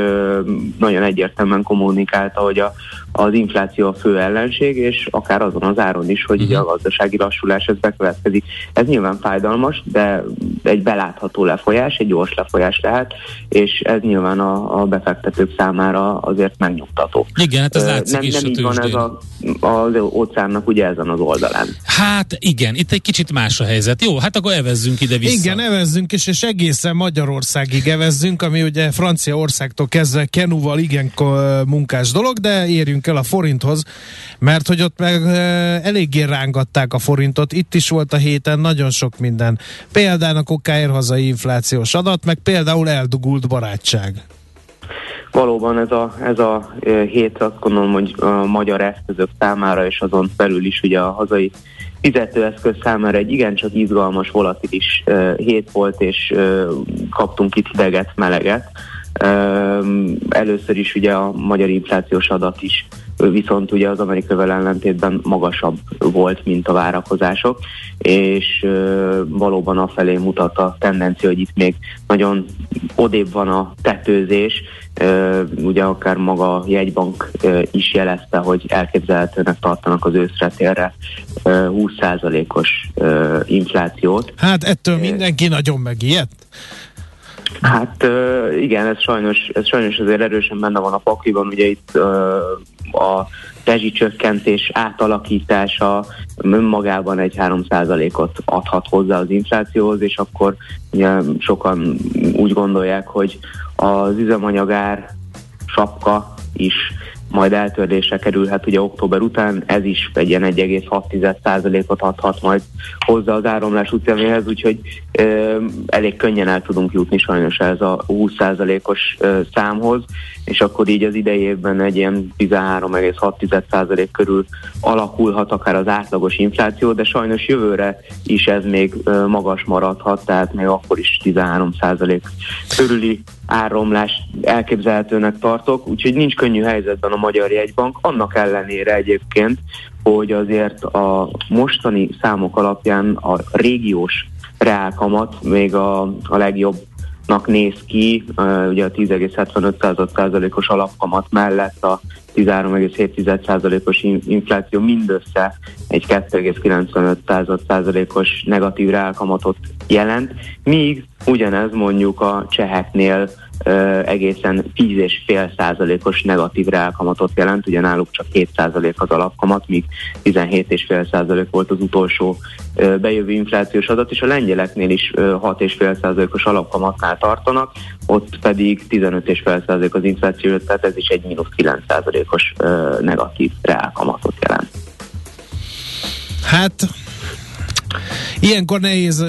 nagyon egyértelműen kommunikálta, hogy a, az infláció a fő ellenség, és akár azon az áron is, hogy uh-huh. a gazdasági lassulás ez bekövetkezik. Ez nyilván fájdalmas, de egy belátható lefolyás, egy gyors lefolyás lehet, és ez nyilván a, a befektetők számára azért megnyugtató. Igen, hát ez látszik nem, is nem így van ez a, az óceánnak ugye ezen az oldalán. Hát igen, itt egy kicsit más a helyzet. Jó, hát akkor evezzünk ide-vissza. Igen, evezzünk, és, és egészen Magyarországig evezzünk, ami ugye Franciaországtól kezdve Kenúval igen munkás dolog, de érjünk el a forinthoz, mert hogy ott meg eléggé rángatták a forintot. Itt is volt a héten nagyon sok minden. Például a kokáért hazai inflációs adat, meg például eldugult barátság. Valóban ez a, ez a hét azt gondolom, hogy a magyar eszközök számára és azon belül is ugye a hazai fizetőeszköz számára egy igencsak izgalmas, volatilis hét volt, és kaptunk itt hideget, meleget. Először is ugye a magyar inflációs adat is viszont ugye az amerikai ellentétben magasabb volt, mint a várakozások, és valóban afelé mutat a tendencia, hogy itt még nagyon odébb van a tetőzés, ugye akár maga a jegybank is jelezte, hogy elképzelhetőnek tartanak az őszre térre 20%-os inflációt. Hát ettől mindenki nagyon megijedt. Hát igen, ez sajnos, ez sajnos azért erősen benne van a pakliban, ugye itt a rezsicsökkentés átalakítása önmagában egy 3%-ot adhat hozzá az inflációhoz, és akkor ugye sokan úgy gondolják, hogy az üzemanyagár sapka is majd eltörlésre kerülhet ugye október után, ez is egy ilyen 1,6%-ot adhat majd hozzá az áramlás útjához, úgyhogy ö, elég könnyen el tudunk jutni sajnos ez a 20%-os ö, számhoz, és akkor így az idei évben egy ilyen 13,6% körül alakulhat akár az átlagos infláció, de sajnos jövőre is ez még ö, magas maradhat, tehát még akkor is 13% körüli áramlás elképzelhetőnek tartok, úgyhogy nincs könnyű helyzetben a Magyar Jegybank, annak ellenére egyébként, hogy azért a mostani számok alapján a régiós reálkamat még a, a legjobb néz ki, ugye a 10,75%-os alapkamat mellett a 13,7%-os infláció mindössze egy 2,95%-os negatív reálkamatot jelent, míg ugyanez mondjuk a cseheknél egészen 10,5 százalékos negatív reálkamatot jelent, ugye náluk csak 2 százalék az alapkamat, míg 17,5 százalék volt az utolsó bejövő inflációs adat, és a lengyeleknél is 6,5 százalékos alapkamatnál tartanak, ott pedig 15,5 százalék az infláció, tehát ez is egy mínusz 9 százalékos negatív reálkamatot jelent. Hát Ilyenkor nehéz uh,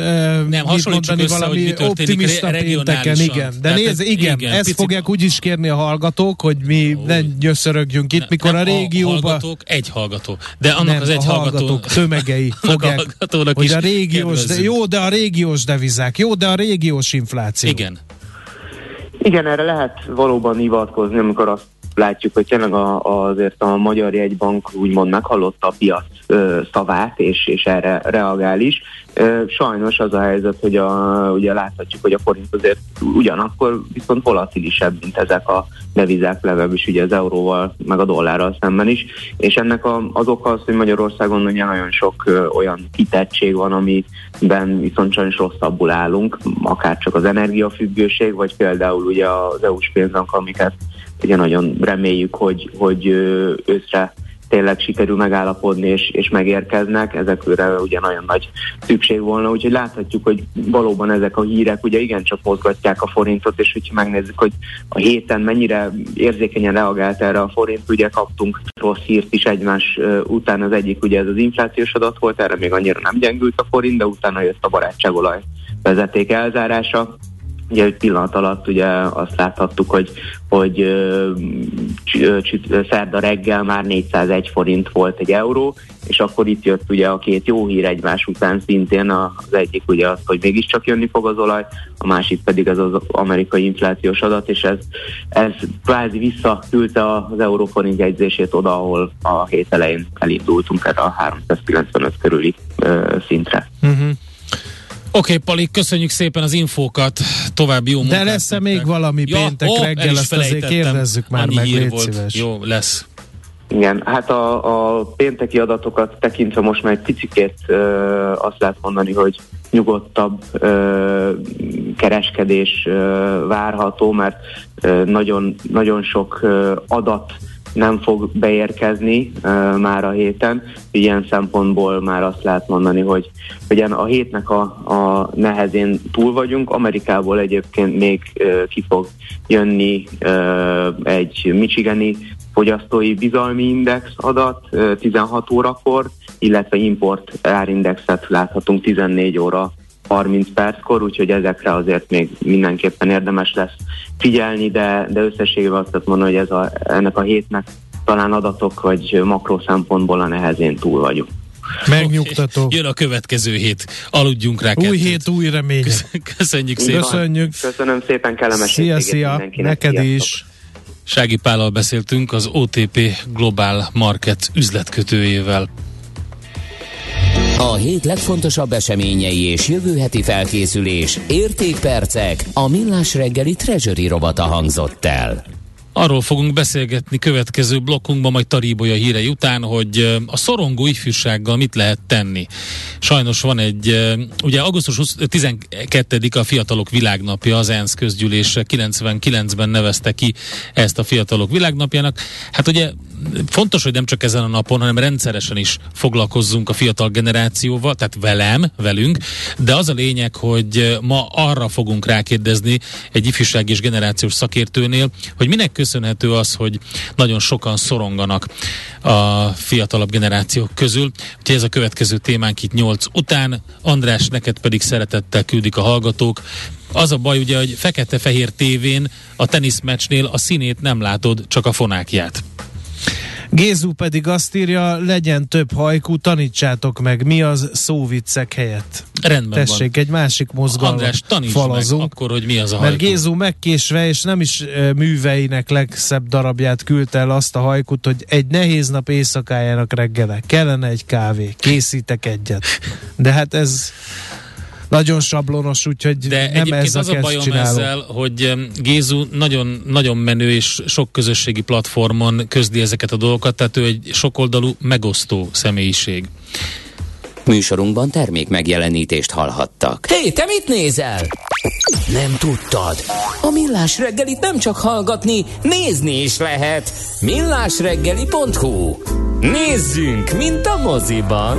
nem, mondani össze, valami hogy mi optimista re- pénteken, igen. De Tehát nézd, ez- igen, igen, ezt picit- fogják úgy is kérni a hallgatók, hogy mi ne gyöszörögjünk itt, mikor nem a régióba... hallgatók, egy hallgató. De annak nem, az egy a hallgató, hallgatók tömegei fogják, hallgatónak hogy a régiós, de, jó, de a régiós devizák, jó, de a régiós infláció. Igen. Igen, erre lehet valóban hivatkozni, amikor azt látjuk, hogy tényleg a, azért a Magyar Jegybank úgymond meghallotta a piac ö, szavát, és, és erre reagál is. Ö, sajnos az a helyzet, hogy a, ugye láthatjuk, hogy a forint azért ugyanakkor viszont volatilisebb, mint ezek a devizák, legalábbis ugye az euróval, meg a dollárral szemben is, és ennek a, az oka az, hogy Magyarországon ugye nagyon sok ö, olyan kitettség van, amiben viszont sajnos rosszabbul állunk, akár csak az energiafüggőség, vagy például ugye az EU-s pénznek, amiket ugye nagyon reméljük, hogy, hogy őszre tényleg sikerül megállapodni és, és megérkeznek, ezekre ugye nagyon nagy szükség volna, úgyhogy láthatjuk, hogy valóban ezek a hírek ugye igencsak mozgatják a forintot, és hogyha megnézzük, hogy a héten mennyire érzékenyen reagált erre a forint, ugye kaptunk rossz hírt is egymás után, az egyik ugye ez az inflációs adat volt, erre még annyira nem gyengült a forint, de utána jött a barátságolaj vezeték elzárása, Ugye egy pillanat alatt ugye azt láthattuk, hogy, hogy szerda reggel már 401 forint volt egy euró, és akkor itt jött ugye a két jó hír egymás után szintén, az egyik ugye az, hogy mégiscsak jönni fog az olaj, a másik pedig ez az amerikai inflációs adat, és ez, ez kvázi visszaküldte az euróforint jegyzését oda, ahol a hét elején elindultunk erre a 395 körüli ö, szintre. Uh-huh. Oké, okay, Pali, köszönjük szépen az infókat, további jó De lesz-e még valami péntek ó, el reggel, azt azért felejtettem. kérdezzük már Annyi meg, légy volt. szíves. Jó, lesz. Igen, hát a, a pénteki adatokat tekintve most már egy picikét ö, azt lehet mondani, hogy nyugodtabb ö, kereskedés ö, várható, mert ö, nagyon, nagyon sok ö, adat nem fog beérkezni uh, már a héten. Ilyen szempontból már azt lehet mondani, hogy, en- a hétnek a, a nehezén túl vagyunk. Amerikából egyébként még uh, ki fog jönni uh, egy michigani fogyasztói bizalmi index adat uh, 16 órakor, illetve import árindexet láthatunk 14 óra 30 perckor, úgyhogy ezekre azért még mindenképpen érdemes lesz figyelni, de, de összességében azt lehet mondani, hogy ez a, ennek a hétnek talán adatok vagy makró szempontból a nehezén túl vagyunk. Megnyugtató. Jön a következő hét. Aludjunk rá Új kettőt. hét, új remény. Köszönjük szépen. Köszönjük. Köszönöm szépen, kellemes Szia, szia, mindenkinek. neked Sziasztok. is. Sági Pállal beszéltünk az OTP Global Market üzletkötőjével. A hét legfontosabb eseményei és jövő heti felkészülés, értékpercek, a millás reggeli treasury robata hangzott el. Arról fogunk beszélgetni következő blokkunkban, majd Taríbolya hírei után, hogy a szorongó ifjúsággal mit lehet tenni. Sajnos van egy, ugye augusztus 20 12 a Fiatalok Világnapja, az ENSZ közgyűlése 99-ben nevezte ki ezt a Fiatalok Világnapjának. Hát ugye fontos, hogy nem csak ezen a napon, hanem rendszeresen is foglalkozzunk a fiatal generációval, tehát velem, velünk, de az a lényeg, hogy ma arra fogunk rákérdezni egy ifjúság és generációs szakértőnél, hogy minek köszönhető az, hogy nagyon sokan szoronganak a fiatalabb generációk közül. Úgyhogy ez a következő témánk itt 8 után. András, neked pedig szeretettel küldik a hallgatók. Az a baj ugye, hogy fekete-fehér tévén a teniszmeccsnél a színét nem látod, csak a fonákját. Gézu pedig azt írja, legyen több hajkú, tanítsátok meg, mi az szóviccek helyett. Rendben Tessék, egy másik van. mozgalmat András, tanítsd falazunk. meg akkor, hogy mi az a Mert hajkú. Gézu megkésve, és nem is műveinek legszebb darabját küldte el azt a hajkut, hogy egy nehéz nap éjszakájának reggele kellene egy kávé, készítek egyet. De hát ez nagyon sablonos, úgyhogy De nem egyébként ez az a bajom csináló. ezzel, hogy Gézu nagyon, nagyon menő és sok közösségi platformon közdi ezeket a dolgokat, tehát ő egy sokoldalú megosztó személyiség. Műsorunkban termék megjelenítést hallhattak. Hé, te mit nézel? Nem tudtad? A Millás reggelit nem csak hallgatni, nézni is lehet. Millásreggeli.hu Nézzünk, mint a moziban!